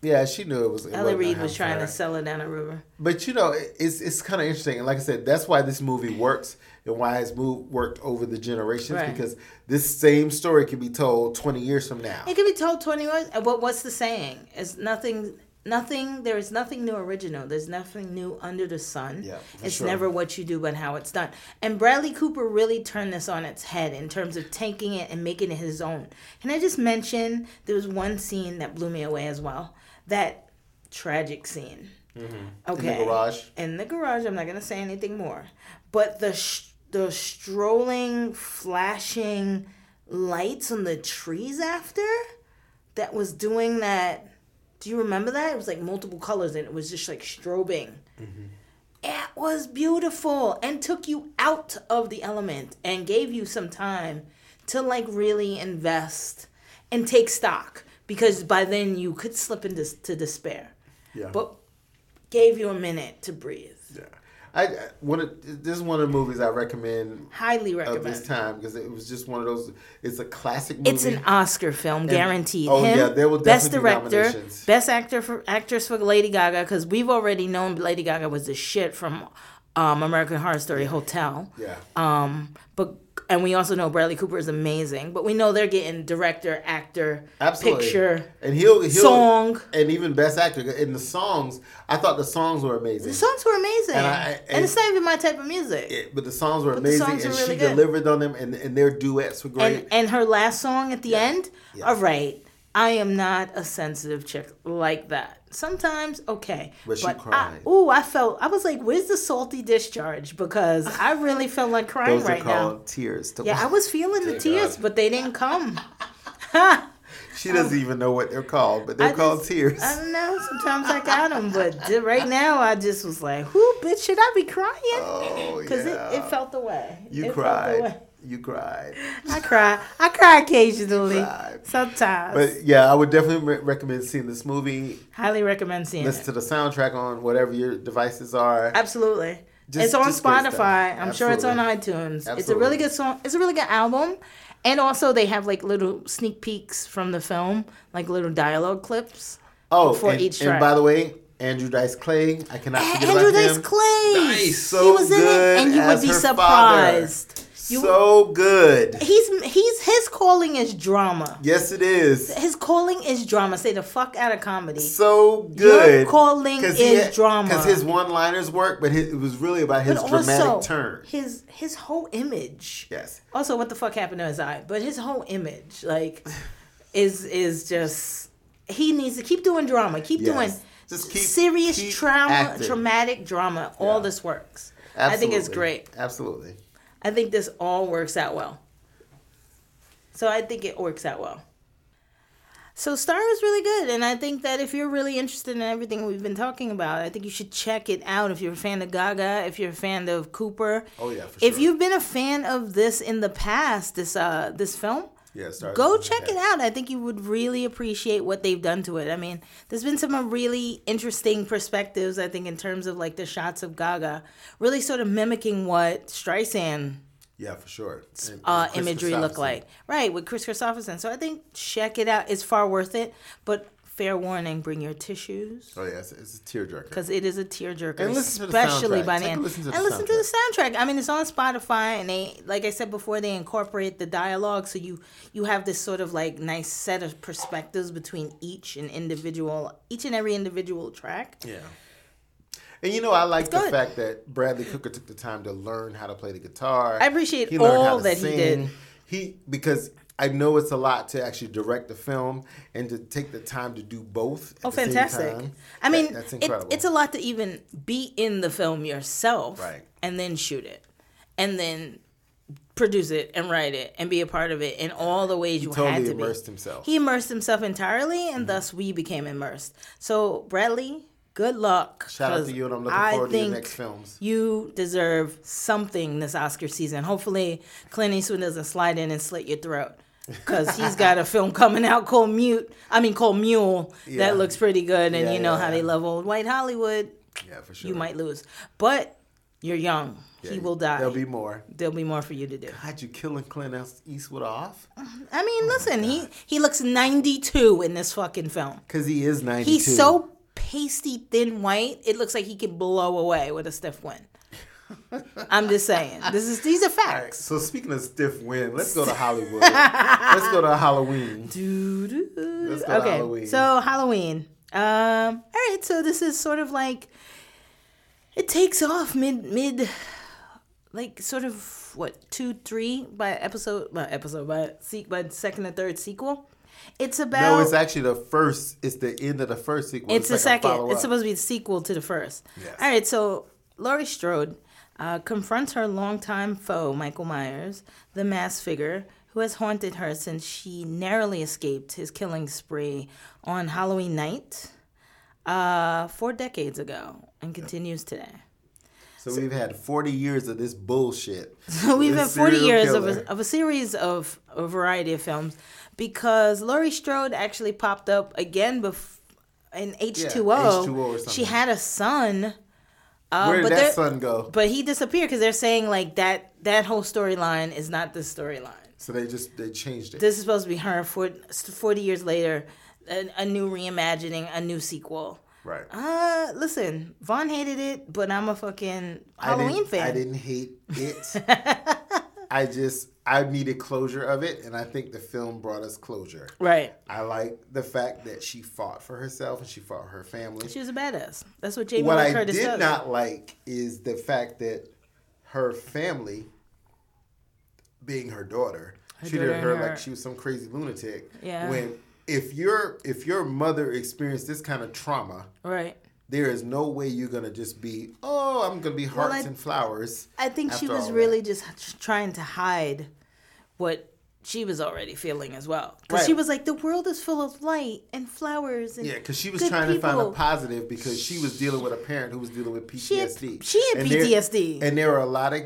Yeah, she knew it was. it Ellie wasn't Reed was trying for to sell her down a river. But you know, it- it's it's kind of interesting, and like I said, that's why this movie works and why it's moved worked over the generations Right. because this same story can be told twenty years from now. It could be told twenty years. and What what's the saying? It's nothing. Nothing. There is nothing new original. There's nothing new under the sun. Yeah, it's sure. never what you do, but how it's done. And Bradley Cooper really turned this on its head in terms of taking it and making it his own. Can I just mention there was one scene that blew me away as well. That tragic scene. Okay. In the garage. In the garage. I'm not gonna say anything more. But the sh- the strolling, flashing lights on the trees after that was doing that. Do you remember that? It was like multiple colors and it was just like strobing. Mm-hmm. It was beautiful and took you out of the element and gave you some time to like really invest and take stock because by then you could slip into to despair. Yeah. But gave you a minute to breathe. I, one of, this is one of the movies I recommend Highly recommend. this time because it was just one of those. It's a classic movie. It's an Oscar film, guaranteed. oh, Him, yeah, there will best director, best actor for actress for Lady Gaga, because we've already known Lady Gaga was the shit from um, American Horror Story Hotel. Yeah. Um, but and we also know Bradley Cooper is amazing, but we know they're getting director, actor, Absolutely. picture. and he'll, he'll Song. and even best actor in the songs. I thought the songs were amazing. The songs were amazing, And and, I- and- it's not even my type of music. It- but the songs were But amazing, songs and were she good. delivered on them, and, and their duets were great. and and her last song at the end Yeah. all right i am not a sensitive chick like that sometimes okay But she I, cried. ooh i felt i was like where's the salty discharge because i really felt like crying Those right are called now tears. To yeah i was feeling the tears God. but they didn't come [LAUGHS] She doesn't even know what they're called, but they're I called just- tears. i don't know sometimes i got them but [LAUGHS] right now i just was like whoo bitch should i be crying Oh because yeah. it, it felt the way you It felt the way. cried. You cried. i cry i cry occasionally Cried. sometimes But yeah, I would definitely re- recommend seeing this movie. highly recommend seeing Listen it to the soundtrack on whatever your devices are. Absolutely. Just- it's on just great stuff. Spotify. I'm sure it's on Absolutely. iTunes. It's a really good song. It's a really good album. And also they have like little sneak peeks from the film, like little dialogue clips. Oh, for and, each and by the way, Andrew Dice Clay. I cannot forget Andrew about Dice him. Clay. Nice. he So was in it, and you would be her surprised. You- so good. He's he's his calling is drama. Yes, it is. His calling is drama. Say the fuck out of comedy. So good. Your calling is drama. Because his one-liners work, but his, it was really about his But dramatic also, turn. His his whole image. Yes. Also, what the fuck happened to his eye? But his whole image, like, is is just he needs to keep doing drama. Keep Yes. doing Just keep- serious keep trauma, acting. traumatic drama. All this works. I think it's great. Absolutely. I think this all works out well. So I think it works out well. So Star is really good, and I think that if you're really interested in everything we've been talking about, I think you should check it out. If you're a fan of Gaga, if you're a fan of Cooper, Oh, yeah, for if you've been a fan of this in the past, this uh this film, Yeah, go check it out. I think you would really appreciate what they've done to it. I mean, there's been some uh, really interesting perspectives. I think in terms of like the shots of Gaga, really sort of mimicking what Streisand Yeah, for sure. And- uh, imagery look like. Right, with Kris Kristofferson. So I think check it out. It's far worth it. But fair warning, bring your tissues. Oh yeah, it's, it's a tearjerker. Because it is a tearjerker, And listen to the especially soundtrack. by the end. listen to the and listen to the soundtrack. I mean, it's on Spotify, and they, like I said before, they incorporate the dialogue, so you you have this sort of like nice set of perspectives between each and individual, each and every individual track. Yeah. And you know, I like the fact that Bradley Cooper took the time to learn how to play the guitar. I appreciate He all to that he sing. did. He because I know it's a lot to actually direct the film and to take the time to do both. Oh, fantastic! I That- mean, that's it, it's a lot to even be in the film yourself, Right. And then shoot it, and then produce it and write it and be a part of it in all the ways you totally had to immersed be. himself. Mm-hmm. He immersed himself entirely, and thus we became immersed. So, Bradley, good luck. Shout out to you, and I'm looking I forward to your next films. You deserve something this Oscar season. Hopefully, Clint Eastwood doesn't slide in and slit your throat. Because he's got a film coming out called Mute. I mean, called Mule. Yeah. That looks pretty good. And Yeah, you know yeah, how they love old white Hollywood. Yeah, for sure. You might lose. But you're young. he will die. There'll be more. There'll be more for you to do. How'd you killing Clint Eastwood off? I mean, oh listen, he, he looks 92 in this fucking film. Because he is 92. He's so pasty thin white, it looks like he could blow away with a stiff wind. I'm just saying. This is these are right, facts. so speaking of stiff wind, let's go to [LAUGHS] Hollywood. let's go to Halloween. [LAUGHS] Doo-doo. Let's go to Okay, Halloween. so Halloween. Um, all right, so this is sort of like it takes off mid mid, like sort of what two three by episode by episode by by second and third sequel. It's about No, it's actually the first. It's the end of the first sequel. It's the like second. It's supposed to be the sequel to the first. Yes. All right, so Laurie Strode uh, confronts her longtime foe, Michael Myers, the masked figure who has haunted her since she narrowly escaped his killing spree on Halloween night uh, four decades ago and continues today. So we've had 40 years of this bullshit. So [LAUGHS] we've had 40 years of a, of a series of a variety of films because Laurie Strode actually popped up again bef- in H2O. H2O or She had a son. Uh, Where did but that son go? But he disappeared because they're saying like that that whole storyline is not the storyline. So they just they changed it. This is supposed to be her for 40 years later, a, a new reimagining, a new sequel. right. Uh, listen, Vaughn hated it, but I'm a fucking Halloween didn't, fan. I didn't hate it. [LAUGHS] I just I needed closure of it, and I think the film brought us closure. Right. I like the fact that she fought for herself and she fought for her family. She was a badass. That's what Jamie what I did not like is the fact that her family, being her daughter, Her treated daughter her her- like she was some crazy lunatic. Yeah. When if your if your mother experienced this kind of trauma, Right. There is no way you're gonna just be oh I'm gonna be Well, hearts I- and flowers. I think she was really that. just trying to hide what she was already feeling as well. Because she was like, the world is full of light and flowers and Yeah, because she was trying to find a positive because she was dealing with a parent who was dealing with She had- PTSD. she had And there- PTSD. and there are a lot of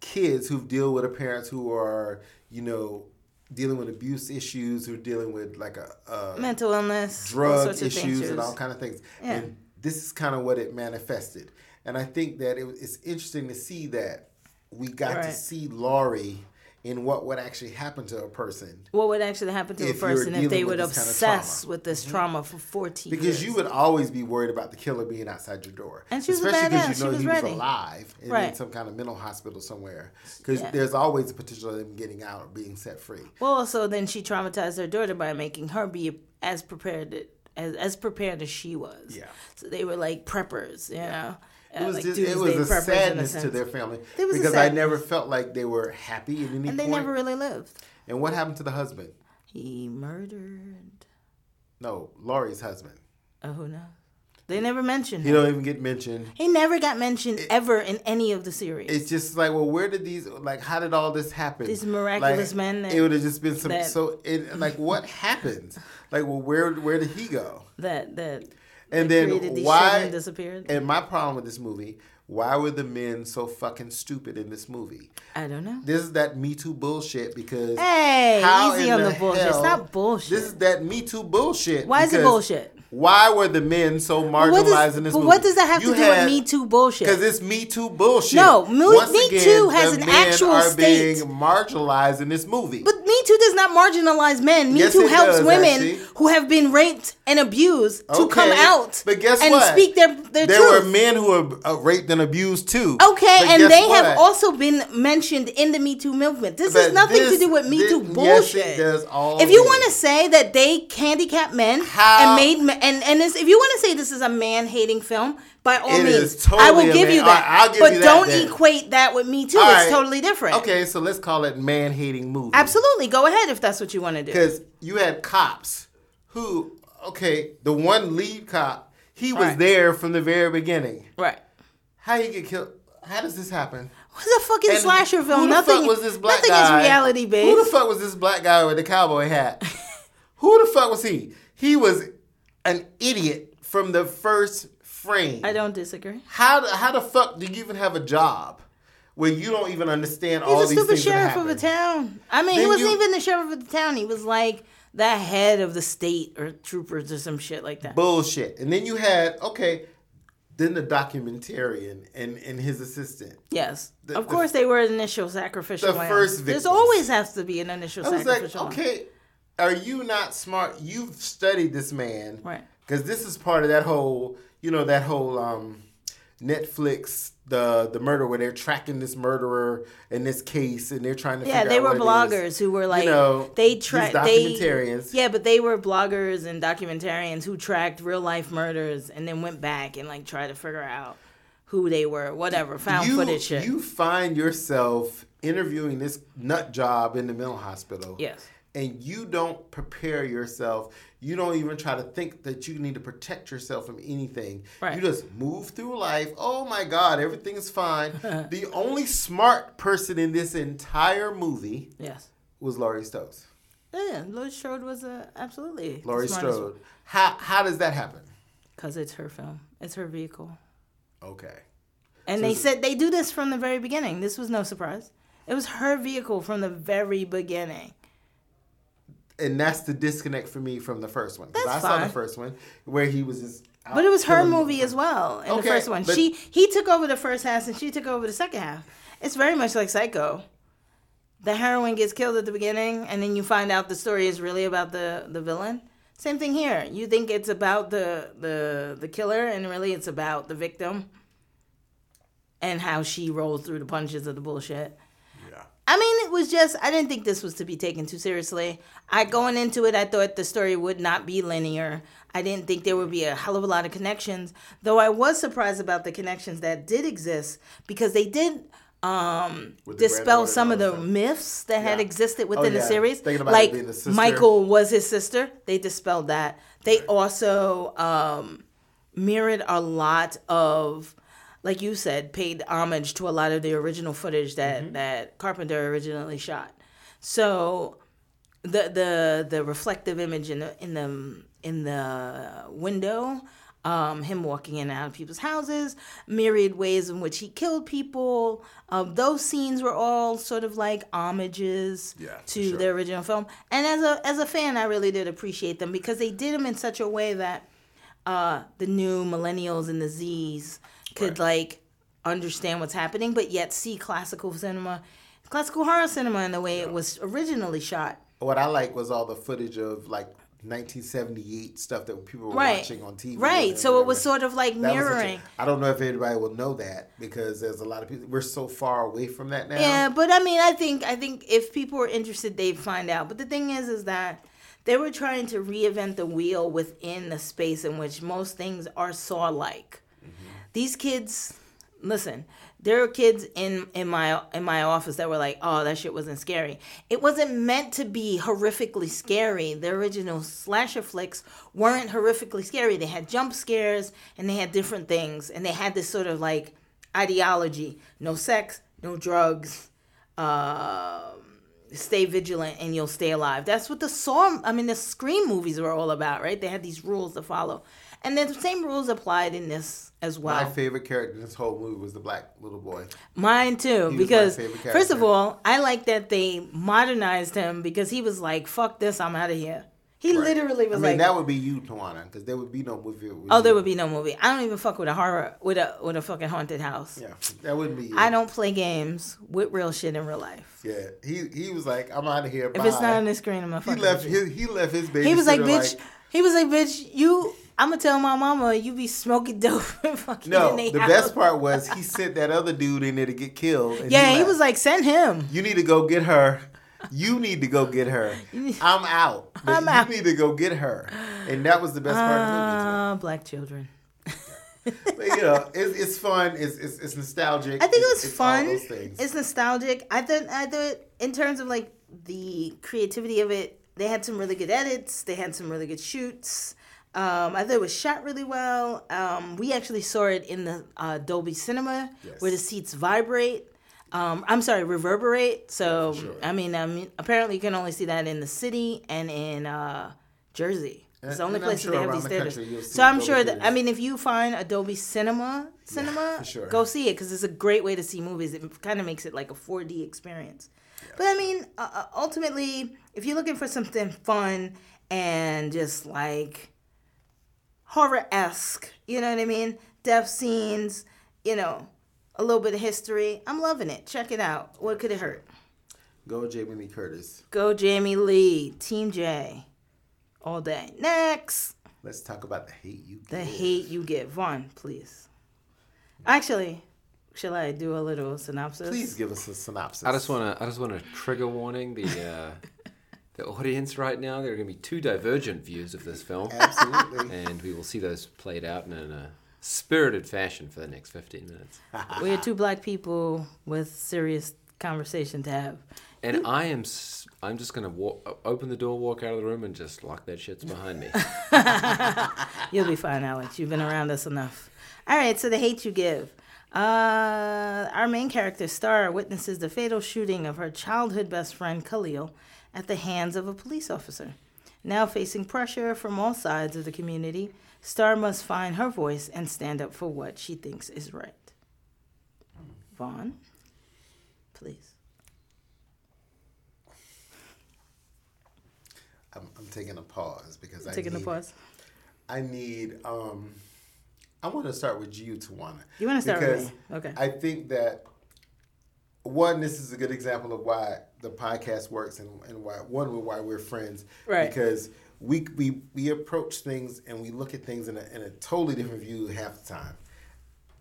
kids who deal with a parents who are, you know, dealing with abuse issues, who are dealing with like a, a mental illness, drug issues things. and all kind of things. Yeah. And this is kind of what it manifested. And I think that it, it's interesting to see that we got to see Laurie in what would actually happen to a person. What would actually happen to a person if they would this kind of obsess with this mm-hmm. trauma for 14 Because years? you would always be worried about the killer being outside your door. And she was Especially because you know was he ready. was alive and in some kind of mental hospital somewhere. Because Yeah. there's always the potential of him getting out or being set free. Well, so then she traumatized her daughter by making her be as prepared as as prepared as she was. Yeah. So they were like preppers, you know. It was like just it was a sadness to their family was because I never felt like they were happy at any And they point. never really lived. And what happened to the husband? He murdered. No, Laurie's husband. Oh, who knows? They never mentioned He him. don't even get mentioned. He never got mentioned ever in any of the series. It's just like, well, where did these like? How did all this happen? These miraculous Like, men that- it would have just been some. that- so, it, like, what [LAUGHS] happens? Like, well, where where did he go? that that And then why- children disappeared. And my problem with this movie, why were the men so fucking stupid in this movie? I don't know. This is that Me Too bullshit because Hey, how easy on the bullshit. hell- not bullshit. This is that Me Too bullshit. Why is it bullshit? Why were the men so What marginalized does, in this but movie? what does that have You to do had- with Me Too bullshit? Because it's Me Too bullshit. No, Me- Me again, Too has an actual are state. being marginalized in this movie. But Me Too does not marginalize men. Me Yes, Too helps does, women actually. who have been raped and abused to come out but guess and what? speak their, their there truth. were men who were uh, raped and abused too. Okay, But and they what? have also been mentioned in the Me Too movement. This But has nothing this- to do with Me this- Too yes, bullshit. all if you want to say that they handicapped men How- and made men, and and this, if you want to say this is a man hating film, by all It means, is totally I will give man- you that. Right, give but you that don't then. equate that with Me Too. All it's right. totally different. Okay, so let's call it man hating movie. Absolutely, go ahead if that's what you want to do. Because you had cops who, okay, the one lead cop, he was Right. there from the very beginning. Right. How he get killed? How does this happen? What's a fucking And slasher Who film? the Nothing. fuck was this black nothing guy? is reality based. Who the fuck was this black guy with the cowboy hat? [LAUGHS] who the fuck was he? He was an idiot from the first frame. I don't disagree. How the, how the fuck do you even have a job where you don't even understand all these things. He's a stupid sheriff of a town. I mean, he wasn't you- even the sheriff of the town. He was like the head of the state or troopers or some shit like that. Bullshit. And then you had okay, then the documentarian and and his assistant. yes, The- of the- course they were initial sacrificial. the lambs. first There's always has to be an initial I was like, sacrificial. lamb. okay, are you not smart? You've studied this man, Right. Because this is part of that whole, you know, that whole um, Netflix the the murder where they're tracking this murderer in this case and they're trying to Yeah, they were bloggers who were like you know, they tracked they documentarians. yeah, but they were bloggers and documentarians who tracked real life murders and then went back and like tried to figure out who they were, whatever, found you, footage shit. You find yourself interviewing this nut job in the mental hospital. yes. And you don't prepare yourself. You don't even try to think that you need to protect yourself from anything. Right. You just move through life. Oh my God, everything is fine. [LAUGHS] the only smart person in this entire movie Yes. was Laurie Stokes. Yeah, Laurie Strode was a absolutely Laurie Strode. How how does that happen? because it's her film, it's her vehicle, Okay. and So they said they do this from the very beginning. This was no surprise. It was her vehicle from the very beginning. And that's the disconnect for me from the first one. 'Cause That's I saw fine. the first one where he was just. out But it was her movie as well in Okay, the first one. but- She he took over the first half and she took over the second half. It's very much like Psycho. The heroine gets killed at the beginning, and then you find out the story is really about the the villain. Same thing here. You think it's about the the the killer, and really it's about the victim and how she rolls through the punches of the bullshit. Yeah. I mean, it was just I didn't think this was to be taken too seriously. I going into it, I thought the story would not be linear. I didn't think there would be a hell of a lot of connections, though I was surprised about the connections that did exist because they did um, dispel some of the stuff. myths that had existed within Oh, the series. Thinking about it like. Michael was his sister. They dispelled that. They also um, mirrored a lot of like you said, paid homage to a lot of the original footage that Mm-hmm. that Carpenter originally shot. So the the the reflective image in the in the in the window, um, him walking in and out of people's houses, myriad ways in which he killed people. Um, those scenes were all sort of like homages Yeah, to sure. the original film. And as a as a fan, I really did appreciate them because they did them in such a way that uh, the new millennials and the Z's could like understand what's happening, but yet see classical cinema classical horror cinema in the way it was originally shot. What I like was all the footage of like 1978 stuff that people were Right. watching on TV. Right. So it was sort of like That was such a- mirroring. I don't know if anybody will know that because there's a lot of people. We're so far away from that now. Yeah, but I mean, I think I think if people were interested, they'd find out. But the thing is, is that they were trying to reinvent the wheel within the space in which most things are saw-like. These kids, listen, there are kids in in my in my office that were like, "Oh, that shit wasn't scary." It wasn't meant to be horrifically scary. The original slasher flicks weren't horrifically scary. They had jump scares and they had different things, and they had this sort of like ideology: no sex, no drugs. Um, stay vigilant and you'll stay alive. That's what the Saw, I mean, the Scream movies were all about, right? They had these rules to follow. And the same rules applied in this as well. My favorite character in this whole movie was the black little boy. Mine too, because first of all, I like that they modernized him because he was like, "Fuck this, I'm out of here." He literally was I mean, like, that would be you, Tawana, because there would be no movie. With "Oh, there would be no movie. I don't even fuck with a horror with a with a fucking haunted house. Yeah, that wouldn't be. You. I don't play games with real shit in real life. Yeah, he he was like, I'm out of here. If it's not on the screen, I'm gonna he left his he left his baby. He was like, bitch. He was like, bitch, you. I'm gonna tell my mama you be smoking dope [LAUGHS] and fucking No, in the house. best part was he sent that other dude in there to get killed. Yeah, he left. was like, send him. You need to go get her. You need to go get her. [LAUGHS] I'm out. [LAUGHS] I'm you out. need to go get her. And that was the best part of the movie. Ah, black children. But you know, it's, it's fun. It's, it's it's nostalgic. I think it was it's fun. It's nostalgic. I thought, I thought, in terms of like the creativity of it, they had some really good edits. They had some really good shoots. Um, I thought it was shot really well. Um, we actually saw it in the uh, Dolby Cinema, Yes. where the seats vibrate. Um, I'm sorry, reverberate. So sure. I mean, I mean, apparently you can only see that in the city and in uh, Jersey. It's the only and I'm places they have these the theaters. country So I'm Dolby sure that I mean, if you find a Dolby Cinema, Cinema, for sure. go see it because it's a great way to see movies. It kind of makes it like a 4D experience. But I mean, uh, uh, ultimately, if you're looking for something fun and just like horror esque, you know what I mean? Death scenes, you know, a little bit of history. I'm loving it. Check it out. What could it hurt? Go Jamie Lee Curtis. Go Jamie Lee, Team J, all day. Next, Let's talk about the hate you. the give. hate you get. Vaughn, please. Actually, shall I do a little synopsis? Please give us a synopsis. I just want to. I just want to trigger warning the uh, the audience right now. There are going to be two divergent views of this film, Absolutely. [LAUGHS] and we will see those played out in a spirited fashion for the next fifteen minutes. [LAUGHS] We're two black people with serious conversation to have. And I am. s- I'm just going to walk, open the door, walk out of the room, and just lock that shit's behind me. [LAUGHS] You'll be fine, Alex. You've been around us enough. All right, so the hate you give. Uh, our main character, Star, witnesses the fatal shooting of her childhood best friend, Khalil, at the hands of a police officer. Now facing pressure from all sides of the community, Star must find her voice and stand up for what she thinks is right. Vaughn, please. I'm, I'm taking a pause because I'm Taking need, a pause. I need. Um, I want to start with you, Tawana. You want to start because with me? Okay. I think that one, this is a good example of why the podcast works and, and why one why we're friends. Right. Because we we we approach things and we look at things in a, in a totally different view half the time.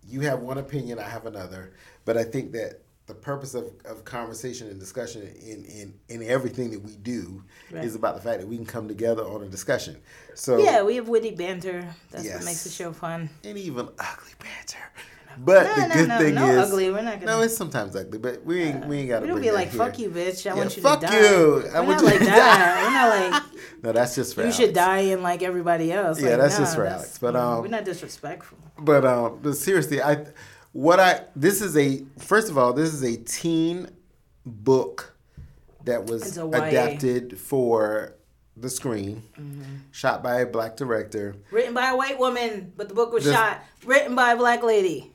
You have one opinion, I have another, but I think that the purpose of, of conversation and discussion in, in, in everything that we do Right. is about the fact that we can come together on a discussion. So yeah, we have witty banter. That's Yes. what makes the show fun. and even ugly banter. But No, the no, good no, thing no is ugly. We're not gonna- No, it's sometimes ugly, but we ain't we ain't got to. We don't be like, here. fuck you, bitch. I Yeah, want you fuck to die. you. I We're want not you like to that. We're not like [LAUGHS] No, that's just for you Alex. should die in like everybody else. Yeah, Like, that's nah, just for that's- Alex. But, um, we're not disrespectful. But um, but seriously, I what I this is a first of all, this is a teen book that was adapted for the screen, Mm-hmm. shot by a black director. Written by a white woman, but the book was This- shot. Written by a black lady.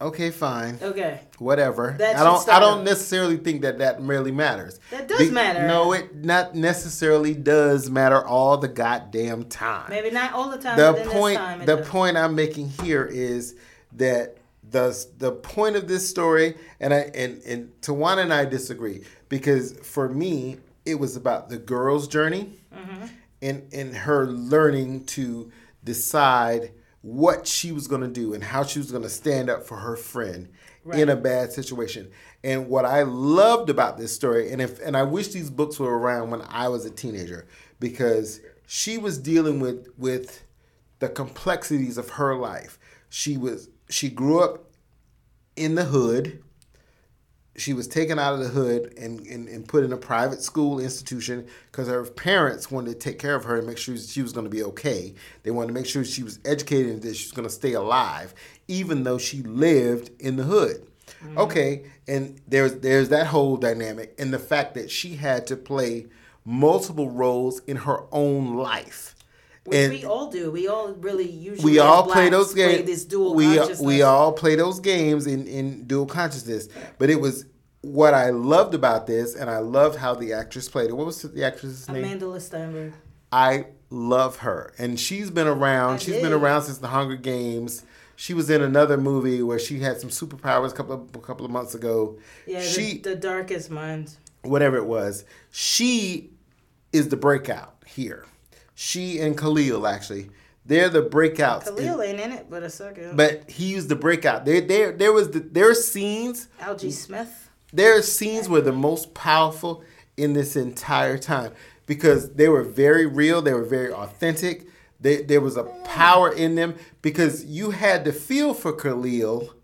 Okay, fine. Okay. whatever. That I don't. I don't necessarily think that that really matters. That does matter. No, it not necessarily does matter all the goddamn time. Maybe not all the time. the point. Time the does. point I'm making here is that the the point of this story, and I and and Tawana and I disagree because for me it was about the girl's journey mm-hmm. and and her learning to decide what she was going to do and how she was going to stand up for her friend in a bad situation. And what I loved about this story, and if and I wish these books were around when I was a teenager, because she was dealing with with the complexities of her life. She was she grew up in the hood. She was taken out of the hood and, and, and put in a private school institution because her parents wanted to take care of her and make sure she was going to be okay. They wanted to make sure she was educated and that she was going to stay alive, even though she lived in the hood. Mm-hmm. Okay, and there's there's that whole dynamic and the fact that she had to play multiple roles in her own life. Which and we all do. We all really usually. we all play those games. This dual we uh, consciousness. we all play those games in in dual consciousness. But it was what I loved about this, and I loved how the actress played it. What was the actress's name? Amandla Stenberg. I love her, and she's been around. I She's did. been around since the Hunger Games. She was in another movie where she had some superpowers a couple of, a couple of months ago. Yeah, the, she the darkest mind. whatever it was. She is the breakout here. She and Khalil actually, they're the breakouts. Khalil ain't in it, but a second. but he was the breakout. There, there, there was the, there are scenes. Algee Smith. There are scenes were the most powerful in this entire time because they were very real. They were very authentic. They, there was a power in them because you had to feel for Khalil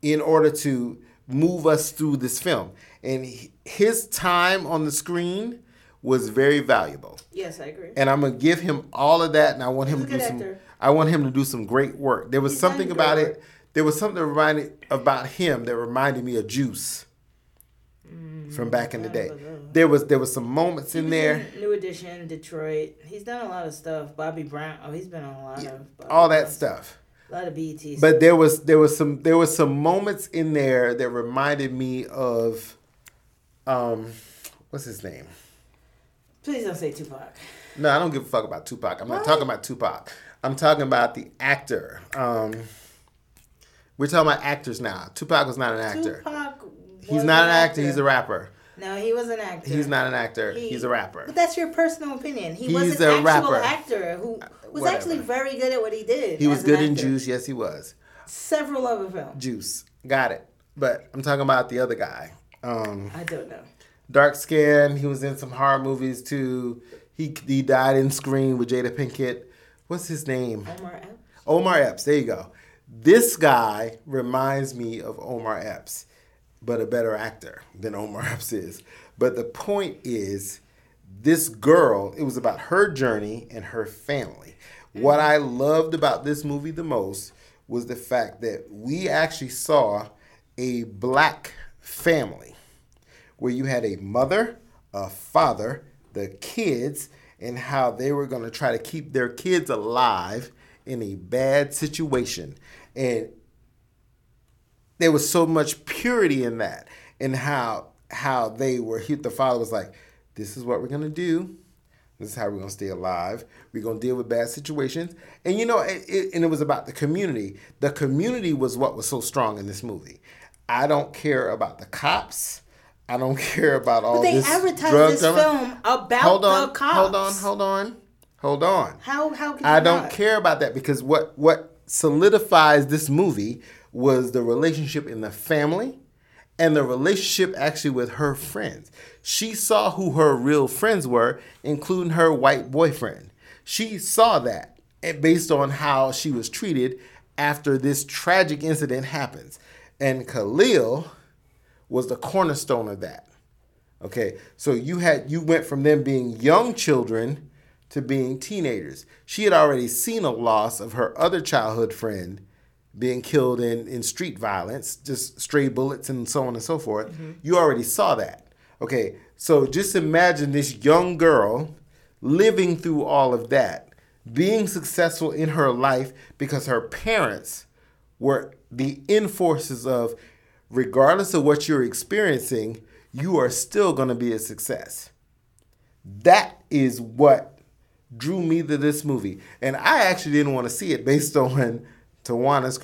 in order to move us through this film, and his time on the screen was very valuable Yes, I agree. and I'm gonna give him all of that, and I want him He's to do some. actor. I want him to do some great work. There was He's something about work. it. There was something reminded about him that reminded me of Juice from back in the day. There was there was some moments Mm, in there, New Edition, Detroit. He's done a lot of stuff. Bobby Brown. Oh, he's been on a lot of. Bobby all that Brown. stuff. A lot of BET. stuff. But there was there was some there was some moments in there that reminded me of, um, what's his name? Please don't say Tupac. No, I don't give a fuck about Tupac. I'm not talking about Tupac. I'm talking about the actor. Um, we're talking about actors now. Tupac was not an actor. Tupac. He's not an actor. He's a rapper. No, he was an actor. He's not an actor. He- He's a rapper. But that's your personal opinion. He was an a actual rapper. actor who was Whatever. actually very good at what he did. He was good in. Juice. Yes, he was. Several other films. Juice. Got it. But I'm talking about the other guy. Um, I don't know. Dark skin. He was in some horror movies too. He he died in Scream with Jada Pinkett. What's his name? Omar Epps. Omar Epps. There you go. This guy reminds me of Omar Epps, but a better actor than Omar [LAUGHS] Epps is. But the point is, this girl, it was about her journey and her family. What I loved about this movie the most was the fact that we actually saw a black family where you had a mother, a father, the kids, and how they were going to try to keep their kids alive in a bad situation. And there was so much purity in that, and how how they were. He, the father was like, "This is what we're gonna do. This is how we're gonna stay alive. We're gonna deal with bad situations." And you know, it, it, and it was about the community. The community was what was so strong in this movie. I don't care about the cops. I don't [LAUGHS] care about all But they this advertised drug this drama. film about Hold on, the cops. hold on, hold on, hold on. How how can I don't not? care about that because what what solidifies this movie was the relationship in the family and the relationship actually with her friends. She saw who her real friends were, including her white boyfriend. She saw that and based on how she was treated after this tragic incident happens. And Khalil was the cornerstone of that. Okay, so you had you went from them being young children to being teenagers. She had already seen a loss of her other childhood friend being killed in, in street violence, just stray bullets and so on and so forth. Mm-hmm. You already saw that. Okay, so just imagine this young girl living through all of that, being successful in her life because her parents were the enforcers of regardless of what you're experiencing, you are still going to be a success. That is what drew me to this movie. And I actually didn't want to see it based [LAUGHS] on Tawana's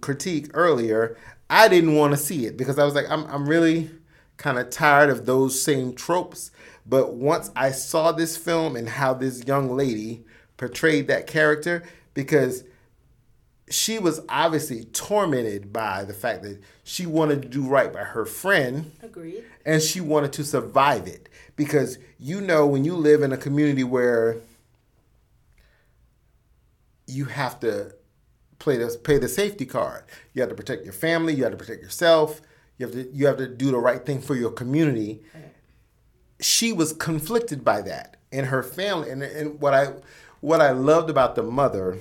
critique earlier, I didn't want to see it because I was like, I'm I'm really kind of tired of those same tropes. But once I saw this film and how this young lady portrayed that character, because she was obviously tormented by the fact that she wanted to do right by her friend. Agreed. and she wanted to survive it. Because you know when you live in a community where you have to play the pay the safety card. You have to protect your family. You have to protect yourself. You have to you have to do the right thing for your community. She was conflicted by that. And her family and, and what i what i loved about the mother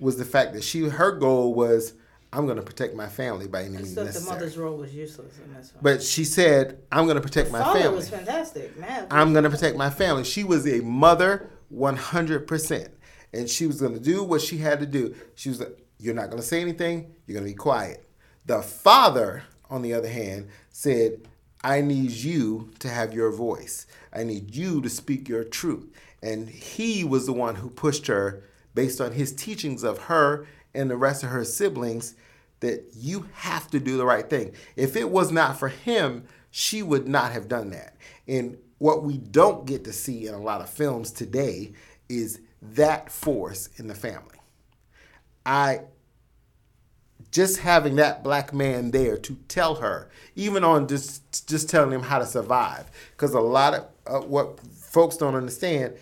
was the fact that she her goal was i'm going to protect my family by any means Except the mother's role was useless in this one. but she said, "I'm going to protect my Father family. was fantastic, man. I'm going to protect my family." She was a mother, 100 percent, and she was going to do what she had to do. She was like, "You're not going to say anything. You're going to be quiet." The father, on the other hand, said, "I need you to have your voice. I need you to speak your truth." And he was the one who pushed her, based on his teachings of her and the rest of her siblings, that you have to do the right thing. If it was not for him, she would not have done that. And what we don't get to see in a lot of films today is that force in the family. I just having that black man there to tell her, even on just just telling him how to survive, because a lot of uh, what folks don't understand,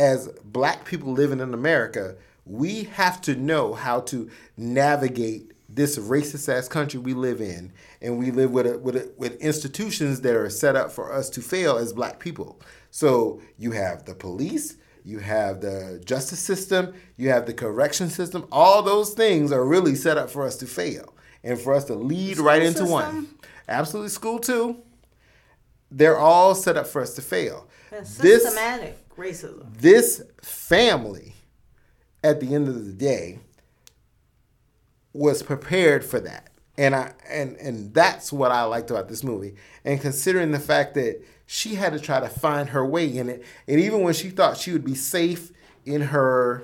as black people living in America, we have to know how to navigate this racist ass country we live in, and we live with a, with a, with institutions that are set up for us to fail as black people. So you have the police, you have the justice system, you have the correction system. All those things are really set up for us to fail and for us to lead right into one. Absolutely, school too. They're all set up for us to fail. That's This systematic racism. this family, at the end of the day, was prepared for that. And I and and that's what I liked about this movie. And considering the fact that she had to try to find her way in it, and even when she thought she would be safe in her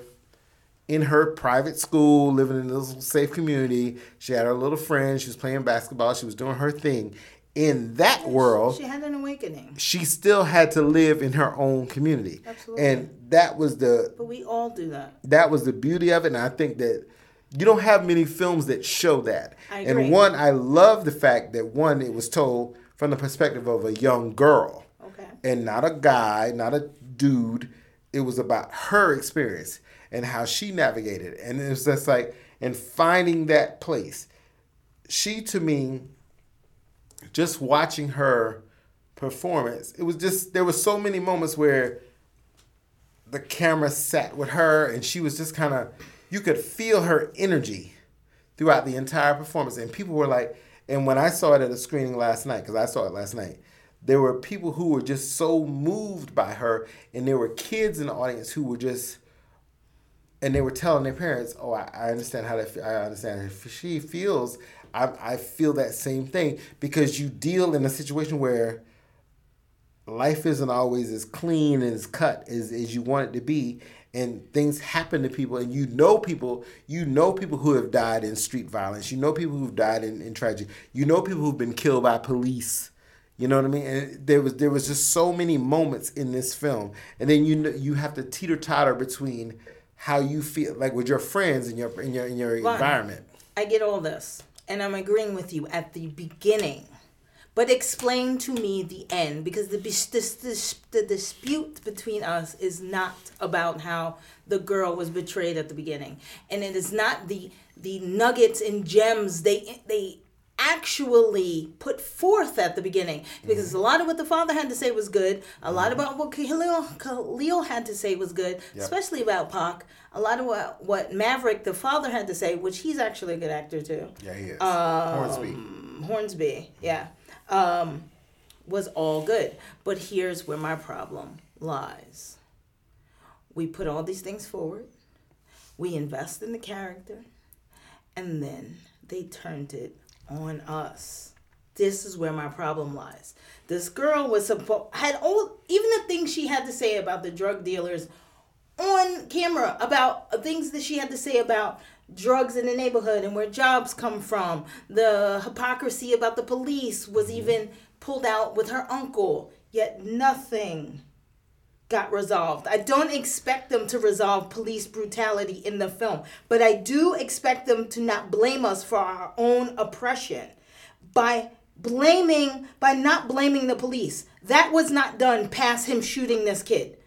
in her private school, living in this safe community, she had her little friends, she was playing basketball, she was doing her thing. In that world, She had an awakening. she still had to live in her own community. Absolutely. And that was the But we all do that. that was the beauty of it and I think that you don't have many films that show that. I agree. And one I love the fact that one it was told from the perspective of a young girl Okay. and not a guy, not a dude. It was about her experience and how she navigated. it. And it was just like, and finding that place. She, to me, just watching her performance, it was just, there were so many moments where the camera sat with her and she was just kind of, you could feel her energy throughout the entire performance. And people were like, and when I saw it at a screening last night, because I saw it last night, there were people who were just so moved by her, and there were kids in the audience who were just, and they were telling their parents, "Oh, I, I understand how that. I understand if she feels. I, I feel that same thing because you deal in a situation where life isn't always as clean and as cut as, as you want it to be and things happen to people and you know people you know people who have died in street violence. You know people who've died in, in tragedy. You know people who've been killed by police. You know what I mean? And there was there was just so many moments in this film, and then you know, you have to teeter totter between how you feel like with your friends in your in your in your environment. I get all this, and I'm agreeing with you at the beginning. But explain to me the end because the, the dispute between us is not about how the girl was betrayed at the beginning, and it is not the the nuggets and gems they they actually put forth at the beginning. Because a lot of what the father had to say was good a lot about what Khalil, Khalil had to say was good especially about Pac. A lot of what, what Maverick the father had to say which he's actually a good actor too. Yeah, he is. Um, Hornsby. Hornsby, yeah, um, was all good. But here's where my problem lies. We put all these things forward, we invest in the character, and then they turned it on us. This is where my problem lies. This girl was supposed had all even the things she had to say about the drug dealers on camera about things that she had to say about drugs in the neighborhood and where jobs come from. The hypocrisy about the police was mm-hmm. even pulled out with her uncle. Yet nothing got resolved. I don't expect them to resolve police brutality in the film, but I do expect them to not blame us for our own oppression by blaming by not blaming the police. That was not done past him shooting this kid.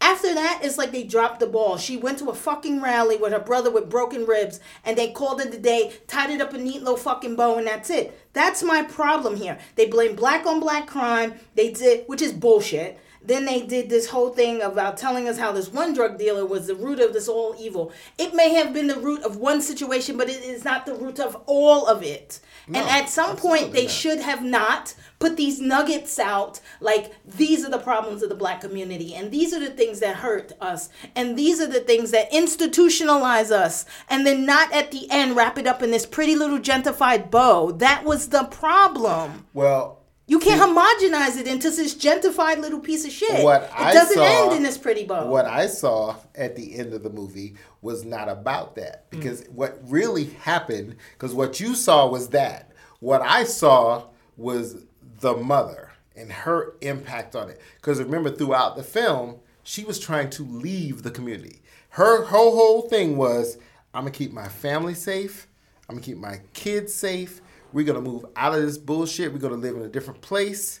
After that, it's like they dropped the ball. She went to a fucking rally with her brother with broken ribs, and they called it a day, tied it up a neat little fucking bow, and that's it. That's my problem here. They blame black on black crime. They did, which is bullshit. Then they did this whole thing about telling us how this one drug dealer was the root of this all evil. It may have been the root of one situation, but it is not the root of all of it. No, and at some point, they not. should have not put these nuggets out like these are the problems of the black community and these are the things that hurt us and these are the things that institutionalize us and then not at the end wrap it up in this pretty little gentrified bow that was the problem Well, you can't homogenize it into this gentrified little piece of shit. What it I doesn't saw- end in this pretty bow. what I saw at the end of the movie was not about that. Mm. Because what really happened because what you saw was that. What I saw was the mother and her impact on it. Because remember throughout the film she was trying to leave the community. Her whole whole thing was I'm gonna keep my family safe. I'm gonna keep my kids safe we're gonna move out of this bullshit we're gonna live in a different place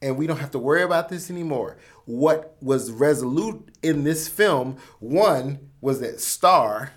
and we don't have to worry about this anymore. What was resolute in this film, one was that Starr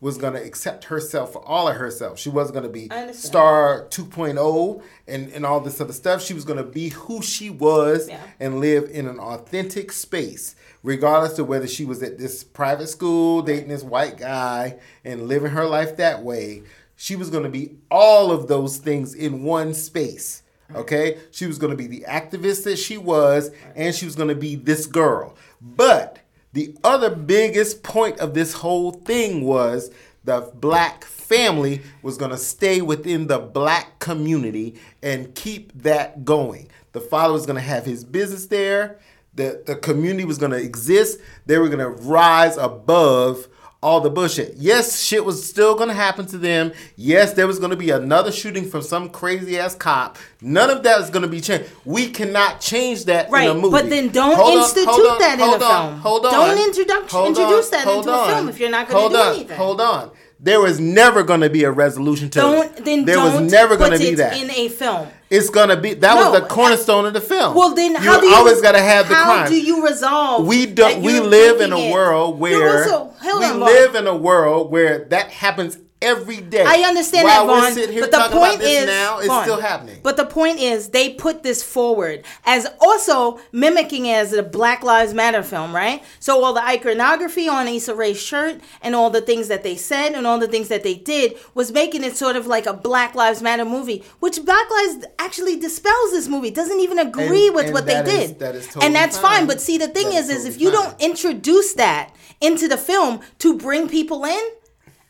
was going to accept herself for all of herself. She wasn't going to be. Starr 2.0 and, and all this other stuff. She was going to be who she was Yeah. and live in an authentic space, regardless of whether she was at this private school dating this white guy and living her life that way. She was going to be all of those things in one space. Okay? She was going to be the activist that she was, and she was going to be this girl. But the other biggest point of this whole thing was the black family was going to stay within the black community and keep that going. The father was going to have his business there. The, the community was going to exist. They were going to rise above all the bullshit. Yes, shit was still gonna happen to them. Yes, there was gonna be another shooting from some crazy ass cop. None of that is gonna be changed. We cannot change that Right, in a movie. but then don't Hold institute on, that in a on, film. Hold on. Don't introduce- hold introduce that into a film if you're not gonna hold do on, anything. Hold on. There was never gonna be a resolution to don't it. then there don't was never put gonna be it that. in a film it's gonna be that No, was the cornerstone of the film. Well, then how you do you always gotta have the how crime. do you resolve? we don't we live in a world where also- we on, live in a world where that happens every day. I understand While that, we're Vaughn. sitting here But the talking point about this is, now, it's Vaughn, still happening. But the point is, they put this forward as also mimicking it as a Black Lives Matter film, right? So all the iconography on Issa Rae's shirt and all the things that they said and all the things that they did was making it sort of like a Black Lives Matter movie, which Black Lives actually dispels this movie. Doesn't even agree And- with and what they is- did, that totally and that's fine. fine. But see, the thing That is, is is if you fine. don't introduce that into the film to bring people in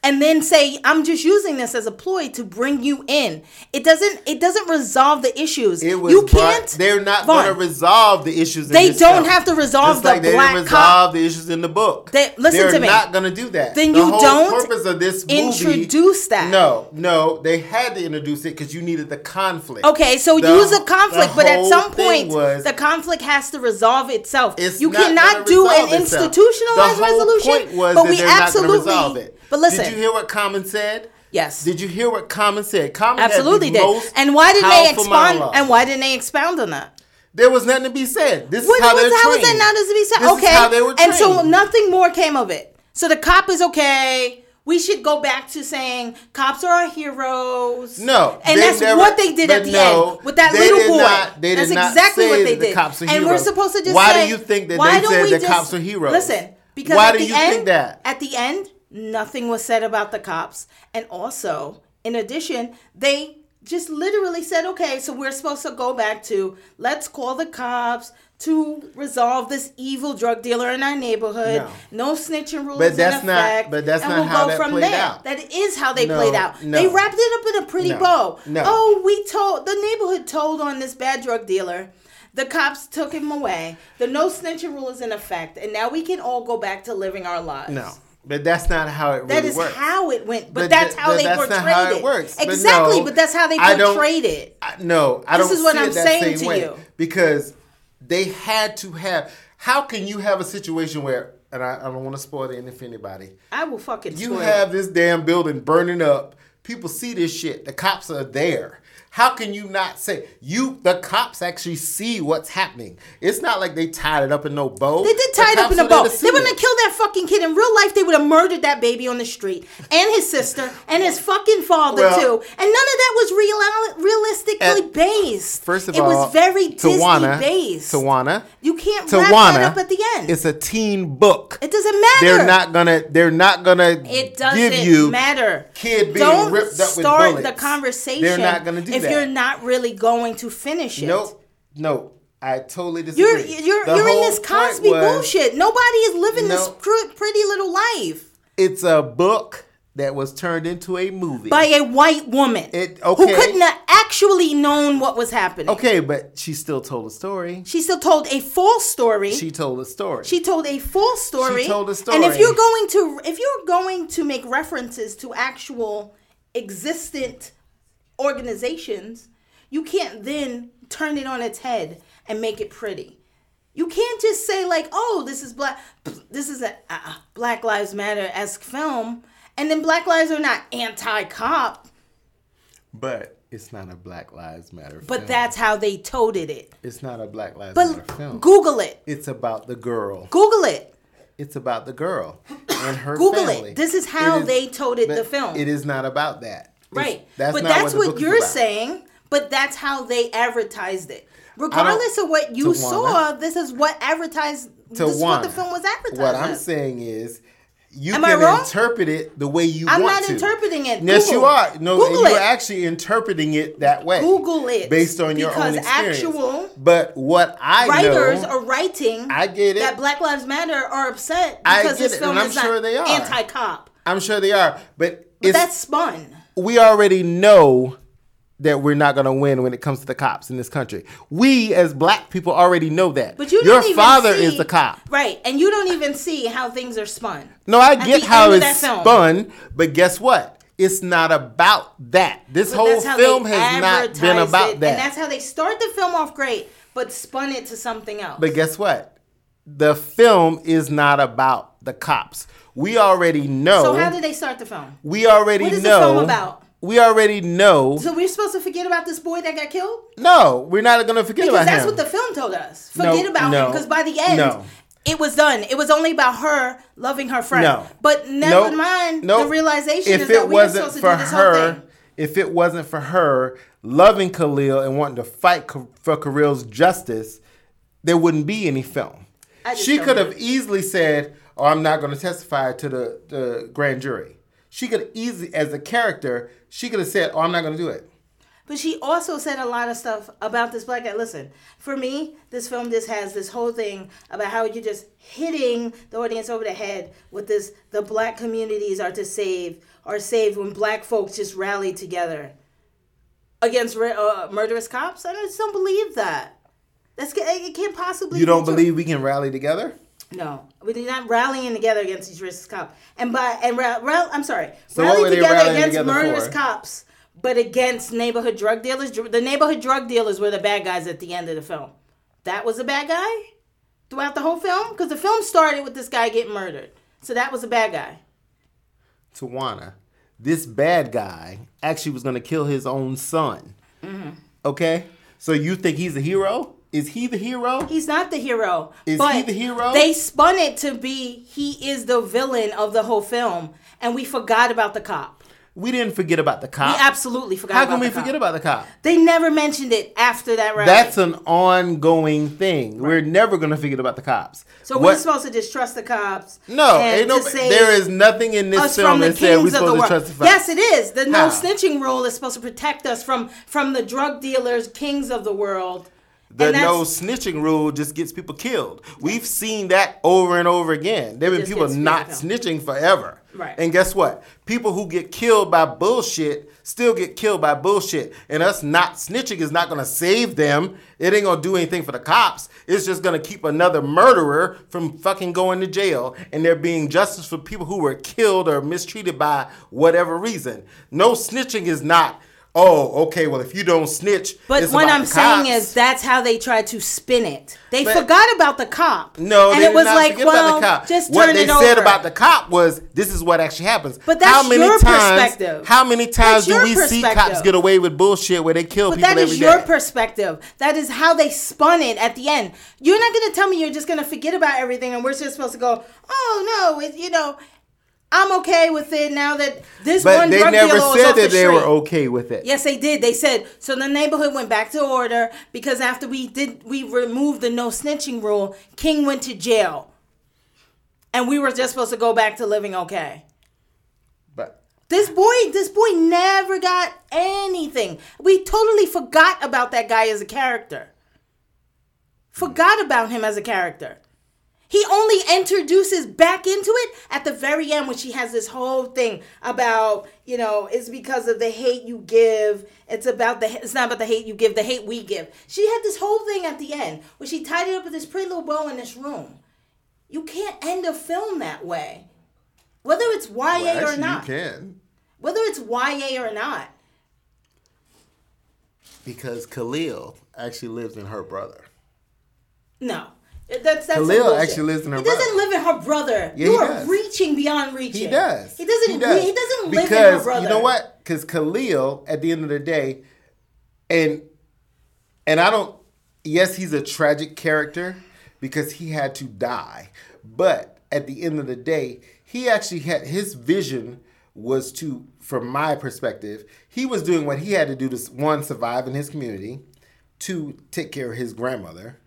and then say i'm just using this as a ploy to bring you in it doesn't it doesn't resolve the issues It was you can't they're not going to resolve the issues. In They don't film. have to resolve Just the like they black didn't cop- resolve the issues in the book. They- listen They're to me. not going to do that. Then the you whole don't purpose of this movie. introduce that. No, no, they had to introduce it because you needed the conflict. okay so The- use a conflict but at some point was- the conflict has to resolve itself It's you not cannot do an itself. institutionalized the whole resolution Point was but that we absolutely gonna resolve it. But listen did you hear what Common said? yes Did you hear what Common said? Common had the absolutely did most and why didn't they expound monologue. and why didn't they expound on that There was nothing to be said. This What is how they're how was trained. that not to be said? This is okay, how they were and so nothing more came of it. So the cop is okay. We should go back to saying cops are our heroes. No, and that's never- what they did at the no, end with that little boy. not- they did that's not exactly say what they the did. cops are and we're supposed to just Why do you think that they said the just- cops are heroes? Listen, because Why do you end, think that? At the end, nothing was said about the cops, and also, in addition, they just literally said, "Okay, so we're supposed to go back to let's call the cops." To resolve this evil drug dealer in our neighborhood, no, snitching rules. But that's in not- but that's and not we'll how go that from played there. out. That is how they No, played out. no. They wrapped it up in a pretty No, bow. no. Oh, we told the neighborhood told on this bad drug dealer The cops took him away. The no snitching rule is in effect, and now we can all go back to living our lives. No, but that's not how it really That is works. how it went, but, But that's how th- they that's portrayed not how it works. But Exactly, no, but that's how they I portrayed it. I, no, I This don't. This is what I'm saying to way. you. because they had to have. How can you have a situation where? And I, I don't want to spoil the end for anybody. I will fucking. You spoil it. have this damn building burning up. People see this shit. The cops are there. How can you not say you? The cops actually see what's happening. It's not like they tied it up in no bow. They did tie it up in a bow. They wouldn't have killed that fucking kid in real life. They would have murdered that baby on the street and his sister and his fucking father Well- too. And none of that was real, realistically At- based. First of it all, was very Disney based. Tawana, You can't wrap Tawana. that up at the end. It's a teen book. it doesn't matter. They're not gonna. They're not gonna It doesn't give you matter. kid being Don't ripped up with start bullets. the conversation. They're not gonna do if that. you're not really going to finish it. Nope. No. I totally You're disagree. you're The you're in this Cosby was bullshit. Nobody is living this No. pr- pretty little life It's a book that was turned into a movie. by a white woman It- who couldn't have actually known what was happening. okay, but she still told a story. She still told a false story. She told a story. She told a full story. She told a story. And if you're going to if you're going to make references to actual existent organizations, you can't then turn it on its head and make it pretty. You can't just say like, "Oh, this is black this is a uh, Black Lives Matter esque film." And then Black Lives are not anti-cop, but it's not a Black Lives Matter film. but film. that's how they toted it. it's not a Black Lives But Matter film. Google it. it's about the girl. Google it. It's about the girl and her Google family. it. This is how they toted the film. It is not about that. Right. That's but that's what, what, you're saying. But that's how they advertised it. Regardless of what you saw, this is what advertised. To this is what the film was advertised. What I'm saying is, you Am can interpret it the way you want. to. I'm not interpreting it. Yes, Google. you are. No, Google you're it. actually interpreting it that way. Google it. based on your own experience. actual but what I writers know, are writing. I get it. That Black Lives Matter are upset because this film I'm is sure not they are. anti-cop. I'm sure they are. But, But that's spun. We already know that we're not going to win when it comes to the cops in this country. We as black people already know that. But you your don't even father see- is the cop. right? And you don't even see how things are spun. No, I get how it's spun, but guess what? It's not about that. This But whole film has not been about it, that. And that's how they start the film off great, but spun it to something else. But guess what? The film is not about the cops. We already know. so how did they start the film? we already know. What is the know. film about? We already know. So we're supposed to forget about this boy that got killed? no, we're not going to forget Because about that's what the film told us. No, Forget about no, him. Because by the end, no. it was done. It was only about her loving her friend. no. But never Nope. mind Nope. the realization if is it that we were supposed to do this whole her, thing. if it wasn't for her loving Khalil and wanting to fight for Khalil's justice, there wouldn't be any film. She could have easily said, "Oh, I'm not going to testify to the, the grand jury." She could easily, as a character, she could have said, "Oh, I'm not going to do it." But she also said a lot of stuff about this black guy. Listen, for me, this film just has this whole thing about how you're just hitting the audience over the head with this the black communities are to save are saved when black folks just rally together against uh, murderous cops. I just don't believe that. That's it can't possibly. You don't be believe we can rally together? No, we're not rallying together against these racist cops. And by and ra- ra- I'm sorry, So what were rally they together rallying against together murderous for? cops, but against neighborhood drug dealers. The neighborhood drug dealers were the bad guys at the end of the film. That was a bad guy throughout the whole film because the film started with this guy getting murdered. So that was a bad guy. Tawana, this bad guy actually was going to kill his own son. Mm-hmm. Okay? So you think he's a hero? Is he the hero? He's not the hero. Is but he the hero? They spun it to be he is the villain of the whole film, and we forgot about the cop. We didn't forget about the cop. We absolutely forgot. How can we forget about the cop? They never mentioned it after that rally. That's an ongoing thing. We're never going to forget about the cops. so What- we're supposed to distrust the cops. No, no, there is nothing in this film that said we're kings of the supposed to trust the Yes, it is. The no How? snitching rule is supposed to protect us from from the drug dealers, kings of the world. The no snitching rule just gets people killed. We've seen that over and over again. There have been people not snitching forever. Right. And guess what? People who get killed by bullshit still get killed by bullshit. And us not snitching is not going to save them. It ain't going to do anything for the cops. It's just going to keep another murderer from fucking going to jail. And there being justice for people who were killed or mistreated by whatever reason. No snitching is not. Oh, okay. Well, if you don't snitch, But what I'm saying is that's how they tried to spin it. They But- forgot about the cop. No, and they it was like, well, about the cop. just what turn they it said over. about the cop was, "This is what actually happens." But that's how many your times, perspective. How many times do we see cops get away with bullshit where they kill But people that every is day? your perspective. That is how they spun it at the end. You're not going to tell me you're just going to forget about everything and we're just supposed to go, oh no, it, you know, I'm okay with it now that this but one they drug never dealer said off the that they were okay with it. Yes, they did. They said so. The neighborhood went back to order because after we did, we removed the no snitching rule. King went to jail, and we were just supposed to go back to living okay. But This boy, this boy never got anything. We totally forgot about that guy as a character. Forgot about him as a character. He only introduces back into it at the very end when she has this whole thing about, you know, it's because of the hate you give. It's about the it's not about the hate you give, the hate we give. She had this whole thing at the end where she tied it up with this pretty little bow in this room. You can't end a film that way. Whether it's YA well, or not you can whether it's YA or not. because Khalil actually lives in her brother. No. That's, that's Khalil actually lives in her brother. He doesn't live in her brother. Yeah, you are does. reaching beyond reaching. He does. He doesn't. He, does. he doesn't live because in her brother. you know what? Because Khalil, at the end of the day, and and I don't. Yes, he's a tragic character because he had to die, but at the end of the day, he actually had his vision was to, from my perspective, he was doing what he had to do to one survive in his community, two take care of his grandmother,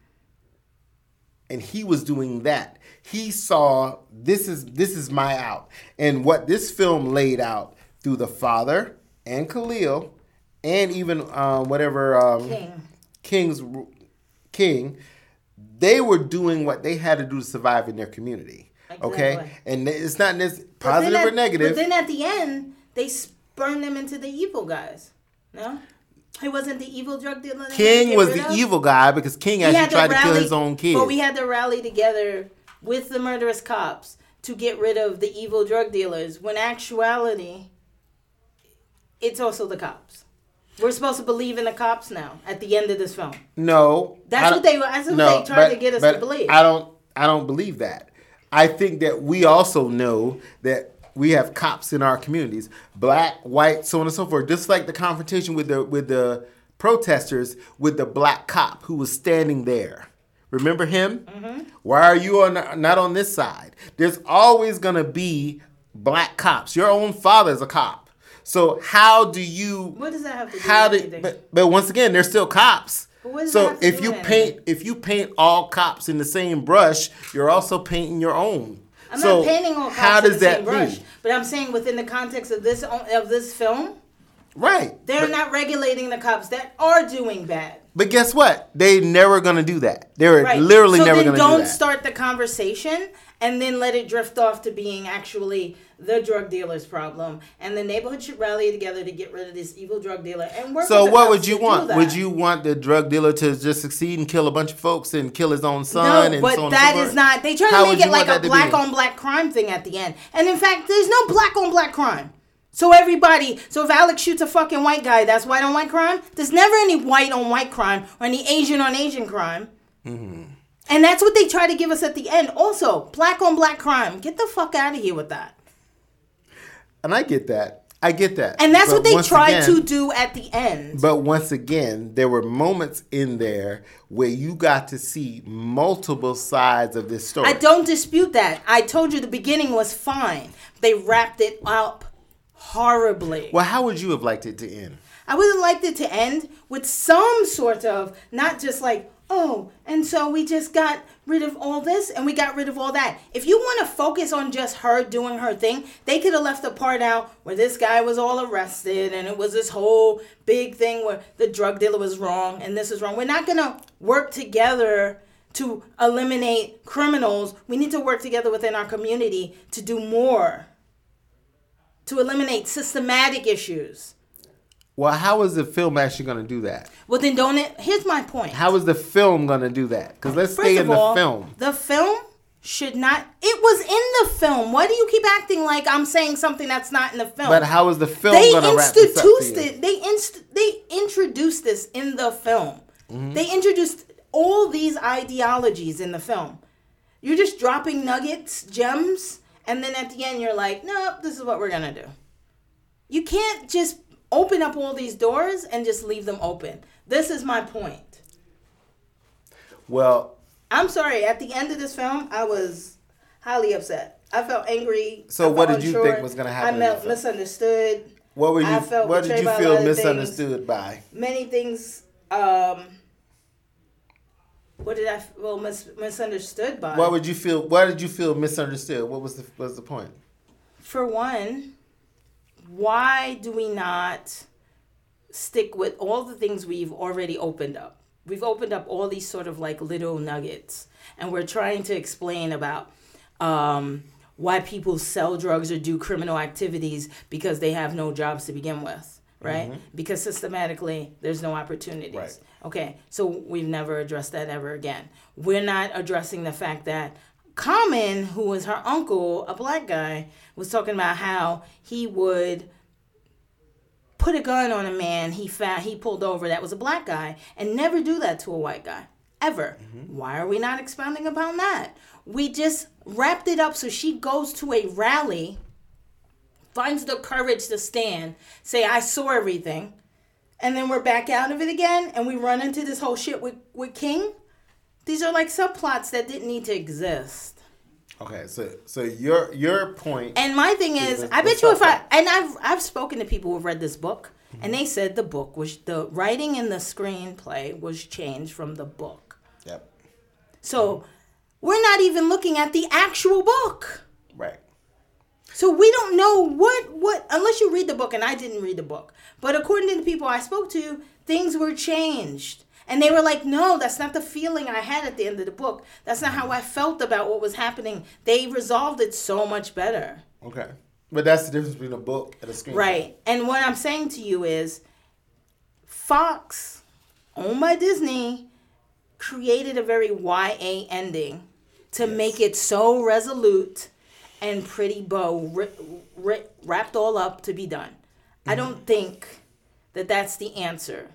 and he was doing that. He saw this is this is my out, and what this film laid out through the father and Khalil, and even um, whatever um, King. King's King, they were doing what they had to do to survive in their community. Okay, and it's not this positive then or negative. But then at the end, they spurn them into the evil guys. No, he wasn't the evil drug dealer. to King was the of? evil guy because King actually tried to kill his own kid. But we had to rally together with the murderous cops to get rid of the evil drug dealers. When actuality, it's also the cops. We're supposed to believe in the cops now at the end of this film. No, That's what they- that's what they tried to get us to believe. I don't. I don't believe that. I think that we also know that we have cops in our communities, black, white, so on and so forth. Just like the confrontation with the with the protesters with the black cop who was standing there. Remember him? Mm-hmm. Why are you on not on this side? There's always gonna be black cops. Your own father's a cop. So how do you? What does that have to do how with do? anything? But, but once again, they're still cops. But what does that So if you paint anything? if you paint all cops in the same brush, you're also painting your own. I'm so not painting all how does that brush, but I'm saying within the context of this of this film, Right. they're but, not regulating the cops that are doing bad. but guess what? They're never gonna do that. They're Right. literally so never gonna don't do that. start the conversation and then let it drift off to being actually the drug dealer's problem. And the neighborhood should rally together to get rid of this evil drug dealer and work. so what would you want? Would you want the drug dealer to just succeed and kill a bunch of folks and kill his own son? No, and but so on that is not. They try How to make it like a black on black crime thing at the end. And in fact, there's no black on black crime. So everybody, so if Alex shoots a fucking white guy, that's white on white crime. There's never any white on white crime or any Asian on Asian crime. Mm-hmm. And that's what they try to give us at the end. Also, black on black crime. Get the fuck out of here with that. And I get that. I get that. And that's But what they tried again- to do at the end. But once again, there were moments in there where you got to see multiple sides of this story. I don't dispute that. I told you the beginning was fine. They wrapped it up horribly. Well, how would you have liked it to end? I would have liked it to end with some sort of not just like, oh, and so we just got rid of all this and we got rid of all that. If you want to focus on just her doing her thing, they could have left the part out where this guy was all arrested and it was this whole big thing where the drug dealer was wrong and this is wrong. We're not going to work together to eliminate criminals. We need to work together within our community to do more, to eliminate systematic issues. Well, how is the film actually going to do that? Well, then don't it? Here's my point. How is the film going to do that? Because let's First stay in all, the film. The film should not. It was in the film. Why do you keep acting like I'm saying something that's not in the film? But how is the film they going to wrap this up for introduced you? They inst- They introduced this in the film. Mm-hmm. They introduced all these ideologies in the film. You're just dropping nuggets, gems, and then at the end you're like, "Nope, this is what we're gonna do." You can't just open up all these doors and just leave them open. This is my point. Well, I'm sorry. At the end of this film, I was highly upset. I felt angry. So I what felt did you think was gonna happen I felt misunderstood. what were you? I felt What did you feel of things. misunderstood by? Many things. Um, what did I well mis- misunderstood by? What would you feel? Why did you feel misunderstood? What was the what was the point? For one, why do we not stick with all the things we've already opened up? We've opened up all these sort of like little nuggets, and we're trying to explain about um, why people sell drugs or do criminal activities because they have no jobs to begin with, right? Because systematically, there's no opportunities. Right. Okay, so we've never addressed that ever again. We're not addressing the fact that Common, who was her uncle, a black guy, was talking about how he would put a gun on a man he found he pulled over that was a black guy and never do that to a white guy ever. Mm-hmm. Why are we not expounding upon that? We just wrapped it up so she goes to a rally, finds the courage to stand, say I saw everything, and then we're back out of it again and we run into this whole shit with, with King. These are like subplots that didn't need to exist. Okay, so so your your point. And my thing is, the- I bet you if I and I've I've spoken to people who've read this book, and mm-hmm. they said the book was the writing in the screenplay was changed from the book. Yep. So we're not even looking at the actual book. Right. So we don't know what what unless you read the book and I didn't read the book. But according to the people I spoke to, things were changed. And they were like, "No, that's not the feeling I had at the end of the book. That's not how I felt about what was happening. They resolved it so much better." Okay. But that's the difference between a book and a screen. Right. And what I'm saying to you is Fox, owned by Disney, created a very YA ending to make it so resolute and pretty bow ri- ri- wrapped all up to be done. I Mm-hmm. don't think that that's the answer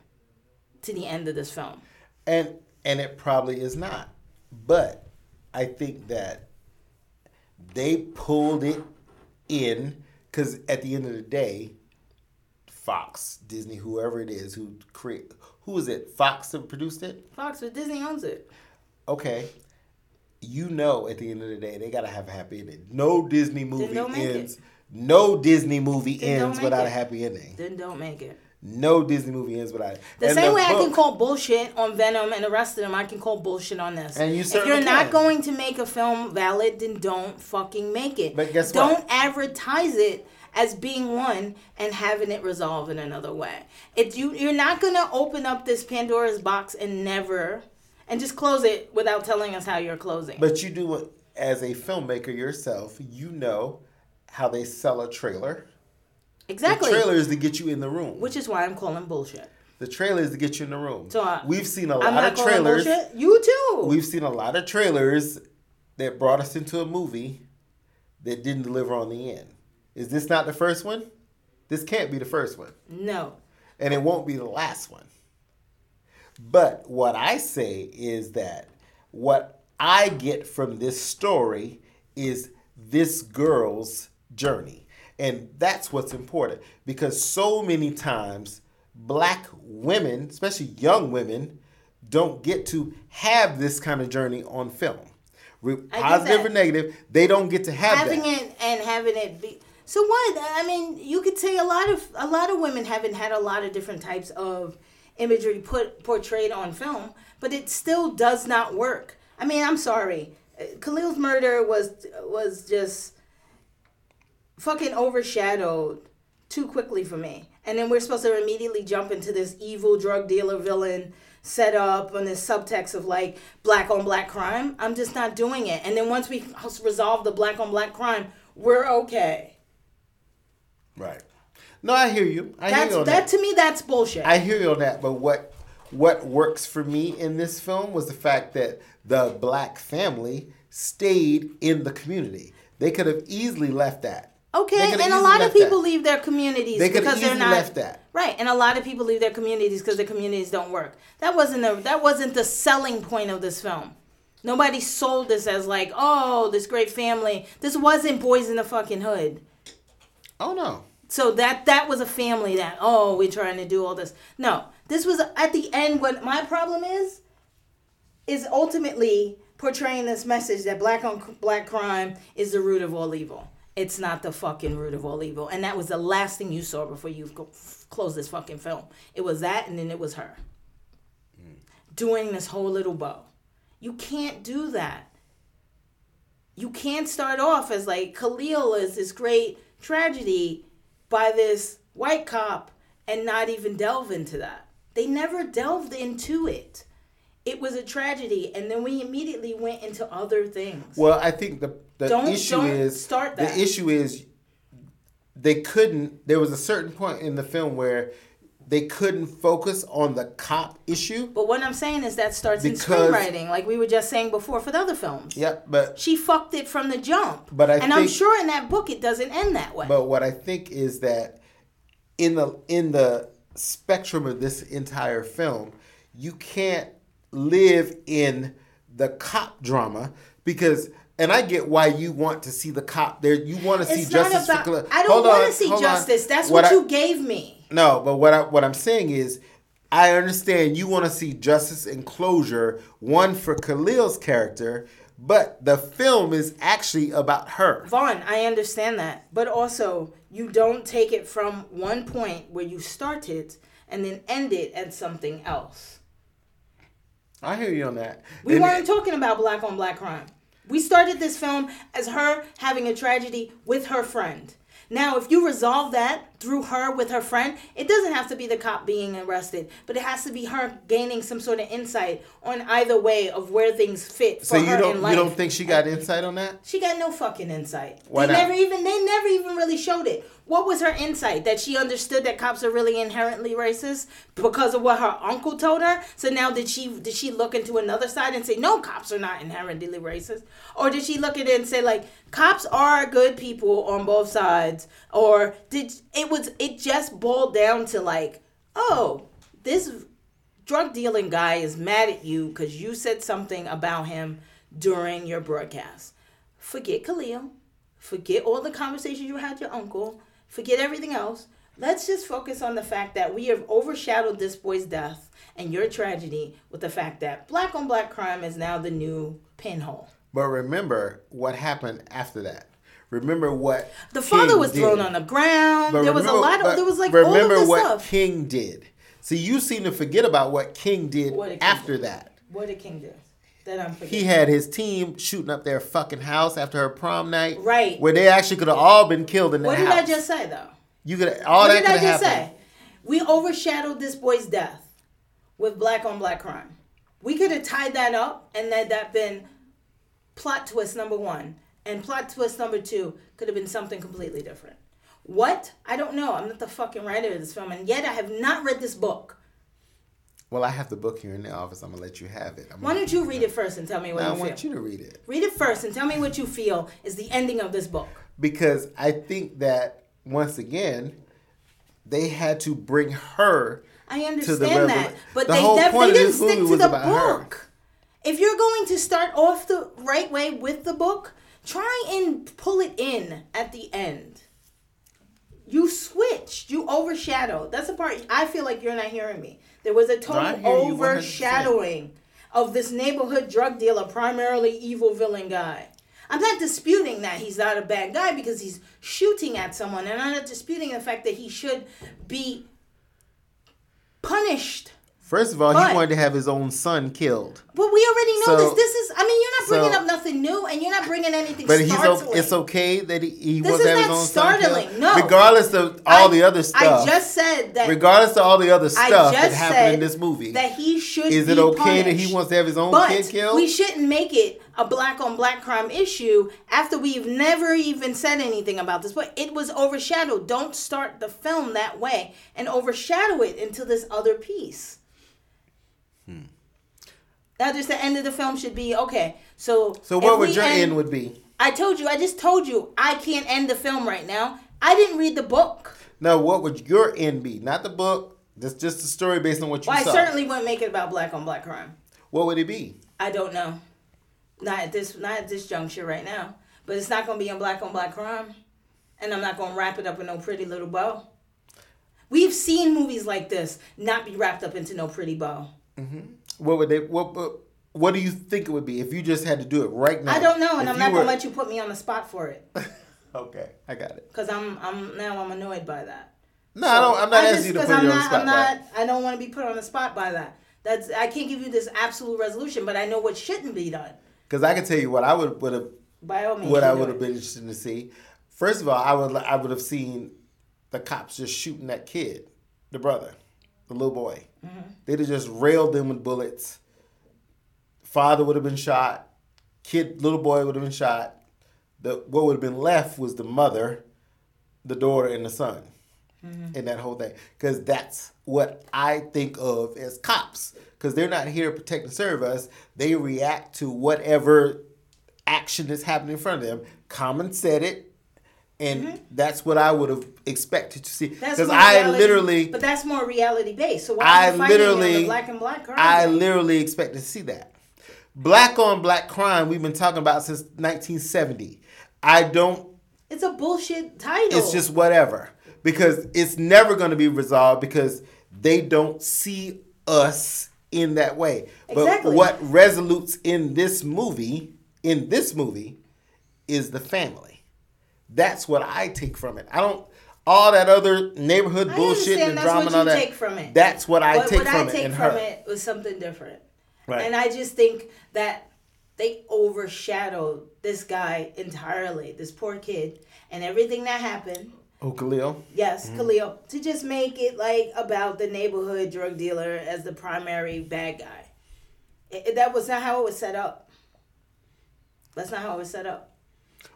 to the end of this film. And and it probably is not. But I think that they pulled it in because at the end of the day, Fox, Disney, whoever it is who create who is it? Fox that produced it? Fox, or Disney owns it. Okay. You know at the end of the day they gotta have a happy ending. No Disney movie don't it. ends no Disney movie Then ends without it. a happy ending. Then don't make it. No Disney movie ends without it. The And same way I can call bullshit on Venom and the rest of them, I can call bullshit on this. And you if you're not going to make a film valid, then don't fucking make it. But guess don't what? advertise it as being one and having it resolve in another way. It's you. You're not gonna open up this Pandora's box and never, and just close it without telling us how you're closing. But you do it as a filmmaker yourself. You know how they sell a trailer. Exactly. The trailer is to get you in the room. Which is why I'm calling bullshit. the trailer is to get you in the room. So, uh, We've seen a I'm lot of trailers. bullshit. You too. We've seen a lot of trailers that brought us into a movie that didn't deliver on the end. Is this not the first one? This can't be the first one. no. and it won't be the last one. But what I say is that what I get from this story is this girl's journey. And that's what's important because so many times black women, especially young women, don't get to have this kind of journey on film. Re- Positive or negative, they don't get to have it. having that. it and having it be so what i mean you could say a lot of a lot of women haven't had a lot of different types of imagery put portrayed on film, but it still does not work. I mean, I'm sorry. Uh, Khalil's murder was was just fucking overshadowed too quickly for me. And then we're supposed to immediately jump into this evil drug dealer villain set up and this subtext of like black on black crime. I'm just not doing it. And then once we resolve the black on black crime, we're okay. Right. No, I hear you. I That's hear you on that that. to me that's bullshit. I hear you on that. But what what works for me in this film was the fact that the black family stayed in the community. They could have easily left that. Okay, and a lot of people that. leave their communities They because they're not left that. right, and a lot of people leave their communities because their communities don't work. That wasn't the that wasn't the selling point of this film. Nobody sold this as like, oh, this great family. This wasn't Boys in the fucking Hood. Oh no. So that that was a family that oh we're trying to do all this. No, this was at the end. What my problem is, is ultimately portraying this message that black on black crime is the root of all evil. It's not the fucking root of all evil, and that was the last thing you saw before you go, closed this fucking film. It was that, and then it was her hmm. doing this whole little bow. You can't do that. You can't start off as like Khalil is this great tragedy by this white cop and not even delve into that. They never delved into it. It was a tragedy, and then we immediately went into other things. Well, I think the the Don't- issue don't is start that. the issue is they couldn't. There was a certain point in the film where they couldn't focus on the cop issue. But what I'm saying is that starts in Because- screenwriting, like we were just saying before for the other films. Yep, but She fucked it from the jump. But I and I'm sure in that book it doesn't end that way. But what I think is that in the in the spectrum of this entire film, you can't live in the cop drama because and I get why you want to see the cop there. You want to see it's justice about. for I don't want to see hold on. justice. That's what, I- you gave me. No, but what I, what I'm saying is, I understand you want to see justice and closure. One for Khalil's character, but the film is actually about her. Vaughn, I understand that. But also, you don't take it from one point where you started and then end it at something else. I hear you on that. We And- weren't talking about black on black crime. We started this film as her having a tragedy with her friend. Now, if you resolve that through her with her friend, it doesn't have to be the cop being arrested, but it has to be her gaining some sort of insight on either way of where things fit for So you her don't you don't think she got insight on that? She got no fucking insight. Why they not? never even they never even really showed it. What was her insight? That she understood that cops are really inherently racist because of what her uncle told her. So now did she did she look into another side and say no cops are not inherently racist? Or did she look at it and say like cops are good people on both sides? Or did it was it just boiled down to like, oh, this drug dealing guy is mad at you because you said something about him during your broadcast. Forget Khalil. Forget all the conversations you had your uncle. Forget everything else. Let's just focus on the fact that we have overshadowed this boy's death and your tragedy with the fact that black on black crime is now the new pinhole. But remember what happened after that. Remember what The father was did. thrown on the ground. But there was a lot of there was like all of remember this what stuff. King did. See, you seem to forget about what King did What did King after do? that. What did King do? That I'm forgetting. He had his team shooting up their fucking house after her prom night. Right. Where they actually could have all been killed in that what did house. I just say though? You could all what that did could I have just happened. say? We overshadowed this boy's death with black on black crime. We could have tied that up and let that been plot twist number one. And plot twist number two could have been something completely different. What? I don't know. I'm not the fucking writer of this film, and yet I have not read this book. Well, I have the book here in the office. I'm gonna let you have it. I'm Why don't you read it first and tell me what I you feel? I want you to read it Read it first and tell me what you feel is the ending of this book. because I think that once again, they had to bring her. I the understand that, but the they, def- they didn't stick to the about her. book. If you're going to start off the right way with the book, try and pull it in at the end. You switched. You overshadowed. That's the part I feel like you're not hearing me. There was a total hear you 100%. overshadowing of this neighborhood drug dealer, primarily evil villain guy. I'm not disputing that he's not a bad guy because he's shooting at someone, and I'm not disputing the fact that he should be punished First of all, But- he wanted to have his own son killed. But we already know So- this. This is. I mean, you're not bringing so- up nothing new, and you're not bringing anything. But he's o- it's okay that he, he This wants to have his own son startling, killed. no. Regardless of all I- the other stuff. I just said that. regardless of all the other stuff that happened in this movie. that he should. Be. Is it okay that he wants to have his own kid killed? we shouldn't make it a black on black crime issue after we've never even said anything about this. But it was overshadowed. Don't start the film that way and overshadow it into this other piece. Now, just the end of the film should be okay. So, so what would your end- end would be? I told you. I just told you. I can't end the film right now. I didn't read the book. No, what would your end be? Not the book. That's just the story based on what you Well, I certainly wouldn't make it about black on black crime. What would it be? I don't know. Not at this not at this juncture right now. But it's not gonna be on black on black crime. And I'm not gonna wrap it up in no pretty little bow. We've seen movies like this not be wrapped up into no pretty bow. Mm-hmm. What would they? What? What, what do you think it would be if you just had to do it right now? I don't know, and If I'm not gonna let you put me on the spot for it. [LAUGHS] Okay, I got it. Cause I'm I'm now I'm annoyed by that. No, I don't. I'm not I asking just- you to put I'm you on the not, spot. I'm not I don't wanna be put on the spot by that. That's I can't give you this absolute resolution, but I know what shouldn't be done. Because I can tell you what I would would have By all means. what I would have been interested to see. First of all, I would I would have seen the cops just shooting that kid, the brother, the little boy. Mm-hmm. They'd have just railed them with bullets. Father would have been shot. Kid, little boy would have been shot. The what would have been left was the mother, the daughter, and the son, Mm-hmm. and that whole thing. Because that's what I think of as cops. Because they're not here to protect and serve us. They react to whatever action that's happening in front of them. Common said it, and that's what I would have expected to see. Mm-hmm. Because I reality- literally, But that's more reality based. So why I are you fighting on literally, black and black crime? I literally expected to see that. Black on black crime, we've been talking about since 1970. I don't. It's a bullshit title. It's just whatever because it's never going to be resolved because they don't see us in that way. Exactly. But what resolutes in this movie, in this movie, is the family. That's what I take from it. I don't all that other neighborhood I bullshit and that's drama what and all you that. take from it. That's what I but take what from I it take from her. it was something different. Right. And I just think that they overshadowed this guy entirely, this poor kid, and everything that happened. Oh, Khalil. Yes, Mm-hmm. Khalil, to just make it like about the neighborhood drug dealer as the primary bad guy. It- it- that was not how it was set up. That's not how it was set up.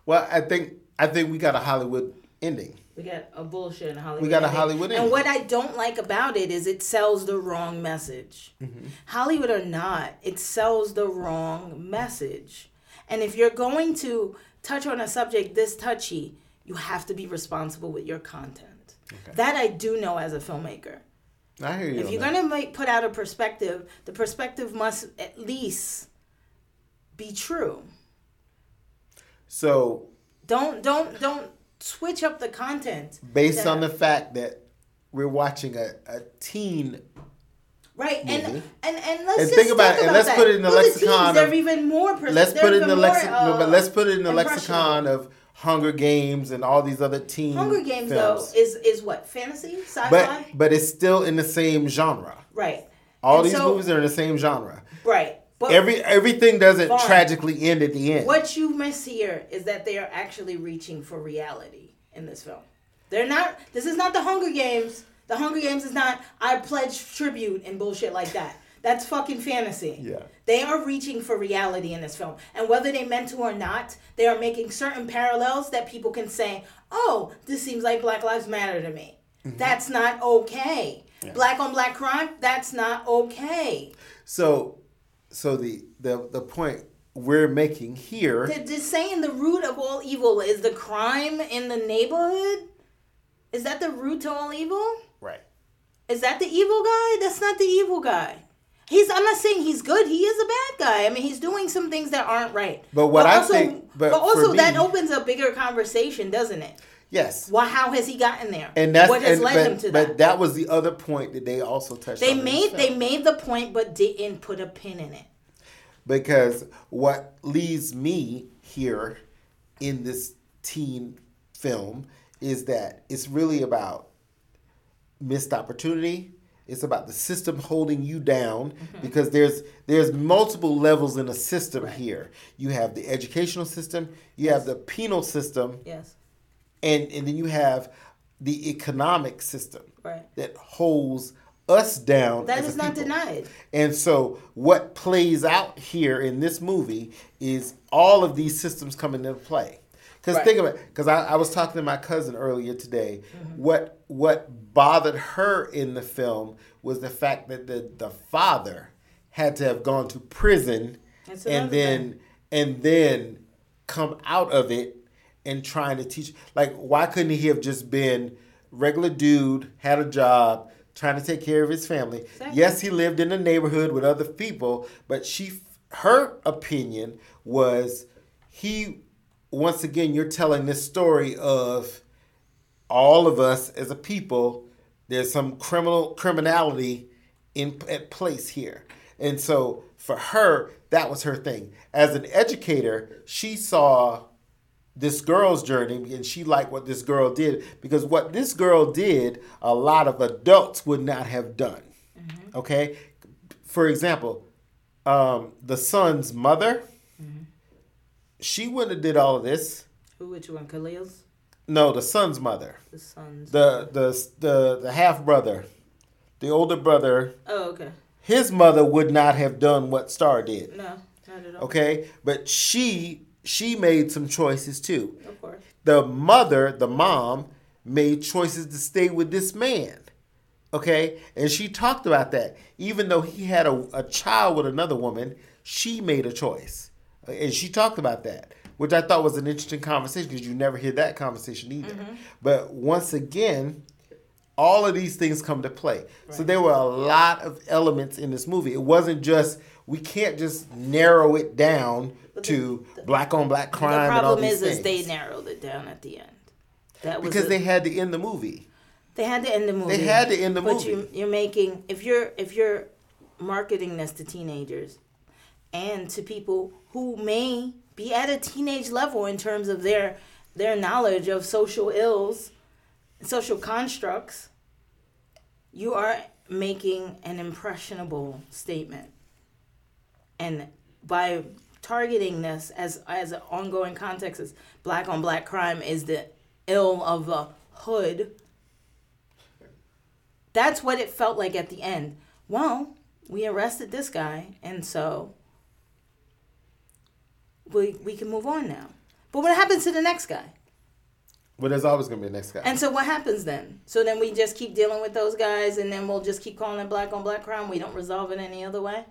Well, I think I think we got a Hollywood ending. We got a bullshit in Hollywood. We got a Hollywood ending. And what I don't like about it is it sells the wrong message. Mm-hmm. Hollywood or not, it sells the wrong message. And if you're going to touch on a subject this touchy, you have to be responsible with your content. That I do know as a filmmaker. I hear you. If you're that. going to make put out a perspective, the perspective must at least be true. so Don't don't don't switch up the content. based that- on the fact that we're watching a, a teen Right, and, movie. and and let's And just think about it, and let's that. put it in the lexicon teens, they're of- even more. Pers- let's put it in the lexicon uh, but let's put it in the lexicon of Hunger Games and all these other teen Hunger Games films. though is is what fantasy, sci-fi, but but it's still in the same genre. right? All And these so- movies are in the same genre. right. But Every everything doesn't tragically end at the end. what you miss here is that they are actually reaching for reality in this film. They're not. This is not the Hunger Games. The Hunger Games is not. I pledge tribute and bullshit like that. That's fucking fantasy. Yeah. They are reaching for reality in this film. And whether they meant to or not, they are making certain parallels that people can say, oh, this seems like Black Lives Matter to me. Mm-hmm. That's not okay. Black on black crime, that's not okay. So so the the the point we're making here to saying the root of all evil is the crime in the neighborhood? Is that the root to all evil? right. Is that the evil guy? That's not the evil guy. He's. I'm not saying he's good. He is a bad guy. I mean, he's doing some things that aren't right. But what I also, think- but but, also for that opens a bigger conversation, doesn't it? Yes. Well, how has he gotten there? And that's what has and, led but, him to but that. But that was the other point that they also touched They on. in this made they made the point, but didn't put a pin in it. because what leaves me here in this teen film is that it's really about missed opportunity, It's about the system holding you down mm-hmm. because there's there's multiple levels in a system here. You have the educational system, you have the penal system, Yes. And and then you have the economic system Right. that holds us down. That a not people. denied. And so, what plays out here in this movie is all of these systems come into play. Because Right. think of it. Because I, I was talking to my cousin earlier today. Mm-hmm. What what bothered her in the film was the fact that the the father had to have gone to prison and then thing. and then come out of it and trying to teach. Like, why couldn't he have just been regular dude, had a job, trying to take care of his family? Exactly. Yes, he lived in a neighborhood with other people, but she, her opinion was he. Once again, you're telling this story of all of us as a people. There's some criminal criminality in at place here, and so for her, that was her thing. As an educator, she saw this girl's journey and she liked what this girl did because what this girl did a lot of adults would not have done okay for example um, the son's mother she wouldn't have did all of this Who? Which one? Khalil's. no the son's mother The sons. the the the, the half brother the older brother oh, okay. his mother would not have done what Starr did No, not at all. okay but she she made some choices too Of course. the mother, the mom, made choices to stay with this man. Okay? And she talked about that. Even though he had a, a child with another woman, she made a choice. And she talked about that, which I thought was an interesting conversation because you never hear that conversation either. Mm-hmm. But once again, all of these things come to play. So there were a lot of elements in this movie. It wasn't just, we can't just narrow it down to black on black crime the and all problem is, things. is they narrowed it down at the end. That was because a- they had to end the movie. They had to end the movie. They had to end the but movie. you, you're making if you're if you're marketing this to teenagers and to people who may be at a teenage level in terms of their their knowledge of social ills, social constructs, you are making an impressionable statement. And by targeting this as as an ongoing context as black on black crime is the ill of the hood that's what it felt like at the end. Well, we arrested this guy, and so we we can move on now. But what happens to the next guy? Well, there's always gonna be a next guy. And so what happens then? So then we just keep dealing with those guys, and then we'll just keep calling it black on black crime. We don't resolve it any other way.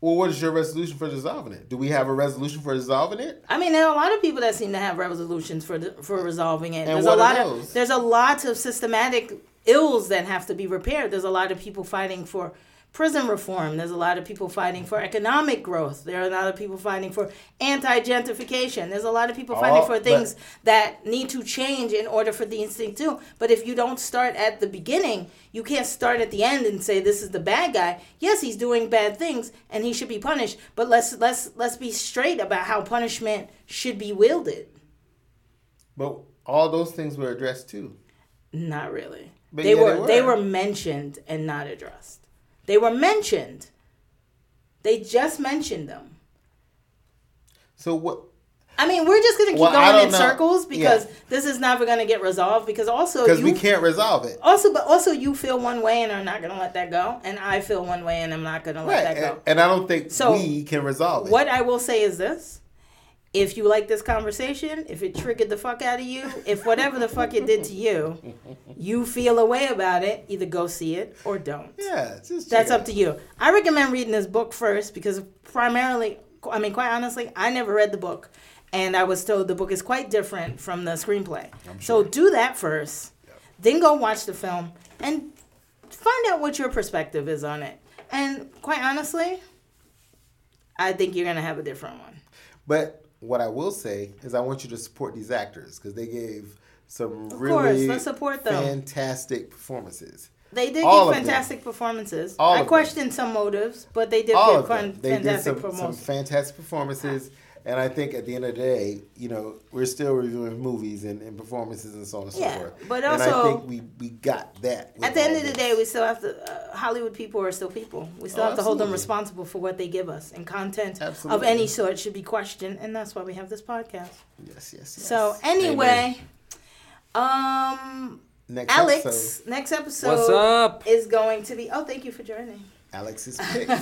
Well, what is your resolution for dissolving it? Do we have a resolution for dissolving it? I mean, there are a lot of people that seem to have resolutions for for resolving it. And there's what a are lot those? of there's a lot of systematic ills that have to be repaired. There's a lot of people fighting for prison reform. There's a lot of people fighting for economic growth. There are a lot of people fighting for anti-gentrification. There's a lot of people fighting Oh, for things that need to change in order for these things to. But if you don't start at the beginning, you can't start at the end and say this is the bad guy. Yes, he's doing bad things and he should be punished. But let's let's let's be straight about how punishment should be wielded. But all those things were addressed too. Not really. But they yeah, were they they were. were mentioned and not addressed. They were mentioned. They just mentioned them. So what? I mean, we're just gonna keep Well, going in know. circles because Yeah. this is never gonna get resolved. Because also Because we can't resolve it. also, but also you feel one way and are not gonna let that go, and I feel one way and I'm not gonna let Right. that And, go. and I don't think So, we can resolve it. What I will say is this. If you like this conversation, if it triggered the fuck out of you, if whatever the fuck it did to you, you feel a way about it, either go see it or don't. Yeah, it's just That's up to you. I recommend reading this book first because primarily, I mean, quite honestly, I never read the book. And I was told the book is quite different from the screenplay. So do that first, then go watch the film and find out what your perspective is on it. And quite honestly, I think you're going to have a different one. But what I will say is, I want you to support these actors because they gave some Of really course, let's support them. fantastic performances. They did All give of them. fantastic performances. All I of them. questioned some motives, but they did All give of fun, them. They did fantastic some, some performances. fantastic performances. And I think at the end of the day, you know, we're still reviewing movies and, and performances and so on and so Yeah, forth. but and I think we, we got that. At the end all of the day, we still have to. Uh, Hollywood people are still people. We still Oh, have to hold them responsible for what they give us, and content of any sort should be questioned, and that's why we have this podcast. Yes, yes, yes. So anyway, um, next Alex, episode, next episode What's up? is going to be. Oh, thank you for joining. Alex's [LAUGHS] picks.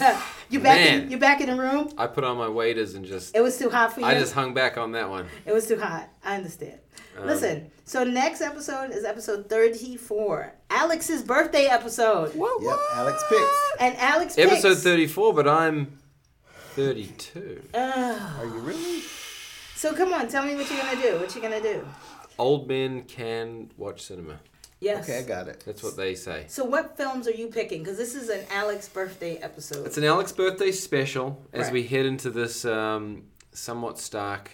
you back in you back in the room. I put on my waders and just. It was too hot for you. I just hung back on that one. It was too hot. I understand. Um, Listen, so next episode is episode 34. Alex's birthday episode. Whoa. Yep, Alex picks. And Alex Episode 34, but I'm 32. Ugh. Are you really? so come on, tell me what you're gonna do. What you gonna do? Old men can watch cinema. Yes. Okay, I got it. That's what they say. So what films are you picking? Because this is an Alex birthday episode. It's an Alex birthday special as Right. we head into this um, somewhat stark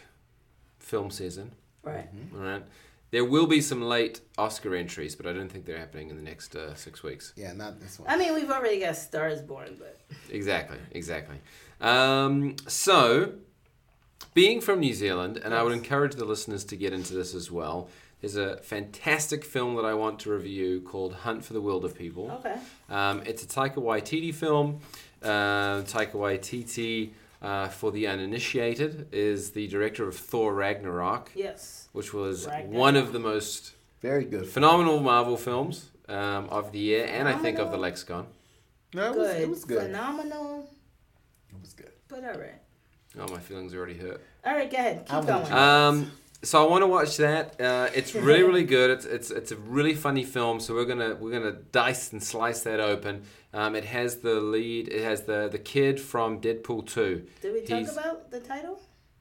film season. right. All right. There will be some late Oscar entries, but I don't think they're happening in the next uh, six weeks. Yeah, not this one. I mean, we've already got Stars Born, but Exactly, exactly. Um, so, being from New Zealand, and I would encourage the listeners to get into this as well. There's a fantastic film that I want to review called Hunt for the Wilderpeople. okay. Um, it's a Taika Waititi film. Uh, Taika Waititi, uh, for the uninitiated, is the director of Thor Ragnarok, Yes. which was Ragnarok. one of the most Very good. phenomenal Marvel films um, of the year, and I think of the lexicon. No, it was, Good. it was good. Phenomenal. It was good. But all right. Oh, my feelings are already hurt. All right, go ahead. Keep I'm going. Um, so I want to watch that. Uh, it's really, [LAUGHS] really good. It's, it's it's a really funny film. So we're gonna we're gonna dice and slice that open. Um, it has the lead. It has the the kid from Deadpool two. Did we talk he's- about the title?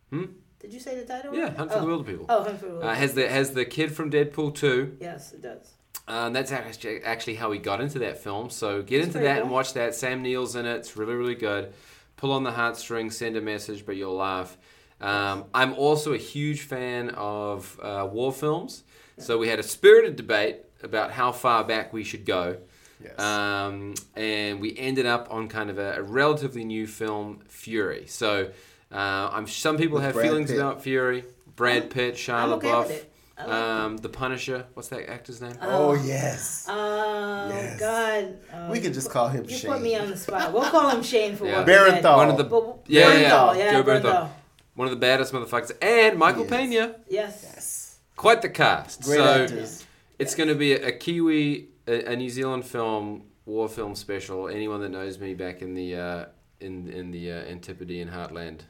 Hmm? Did you say the title? Yeah, Hunt for oh. the Wilderpeople. Oh, Hunt for the Wilder. Uh, has the has the kid from Deadpool two. yes, it does. Um, that's actually actually how he got into that film. So get That's into that and watch that. Sam Neill's in it. It's really really good. Pull on the heartstrings, send a message, but you'll laugh. Um, I'm also a huge fan of uh, war films. So we had a spirited debate about how far back we should go. Yes. Um, and we ended up on kind of a, a relatively new film, Fury. So uh, I'm some people With have Brad feelings Pitt. about Fury. Brad Pitt, Shia I'm okay LaBeouf, with it. I like um, The Punisher. What's that actor's name? oh yes. Oh Yes. God! Oh, we you can just put- call him You Shane. put me on the spot. We'll call him Shane for Yeah. Walking Dead. Barenthal. One of the But, Yeah, yeah, yeah. Bernthal, yeah, Joe Bernthal. Bernthal. One of the baddest motherfuckers, and Michael Pena. Yes. Yes. Quite the cast. Great so actors. it's going to be a, a Kiwi, a, a New Zealand film, war film special. Anyone that knows me back in the uh, in in the uh, Antipodean heartland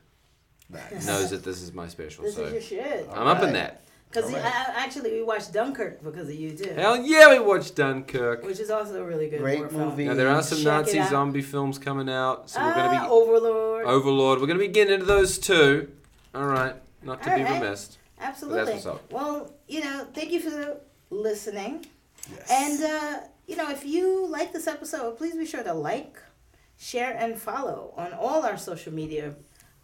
Nice. knows that this is my special. This so is your shit. I'm up in that. Because Alright. actually, we watched Dunkirk because of you too, Hell yeah, we watched Dunkirk. which is also a really good Great movie. Now there are some Check Nazi zombie films coming out, so we're ah, going to be Overlord. Overlord. We're going to be getting into those too. All right, not to be Alright. remissed. Absolutely. what's up. Well, you know, thank you for listening. Yes. And, uh, you know, if you like this episode, please be sure to like, share, and follow on all our social media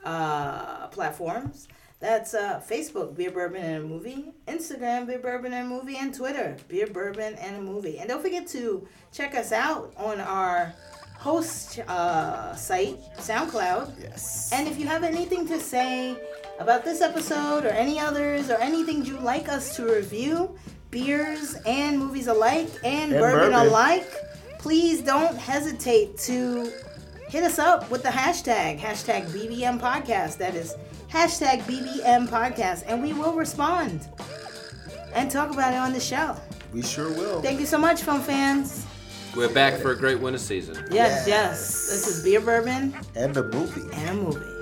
uh, platforms. That's uh, Facebook, Beer Bourbon and a Movie, Instagram, Beer Bourbon and a Movie, and Twitter, Beer Bourbon and a Movie. And don't forget to check us out on our host uh, site, SoundCloud. yes. And if you have anything to say about this episode or any others or anything you'd like us to review, beers and movies alike and, And bourbon, bourbon. alike, please don't hesitate to hit us up with the hashtag, hashtag BBM podcast. That is hashtag BBM podcast, and we will respond and talk about it on the show. We sure will. Thank you so much, film fans. We're back for a great winter season. Yes, yes. yes. This is beer bourbon and a movie. And a movie.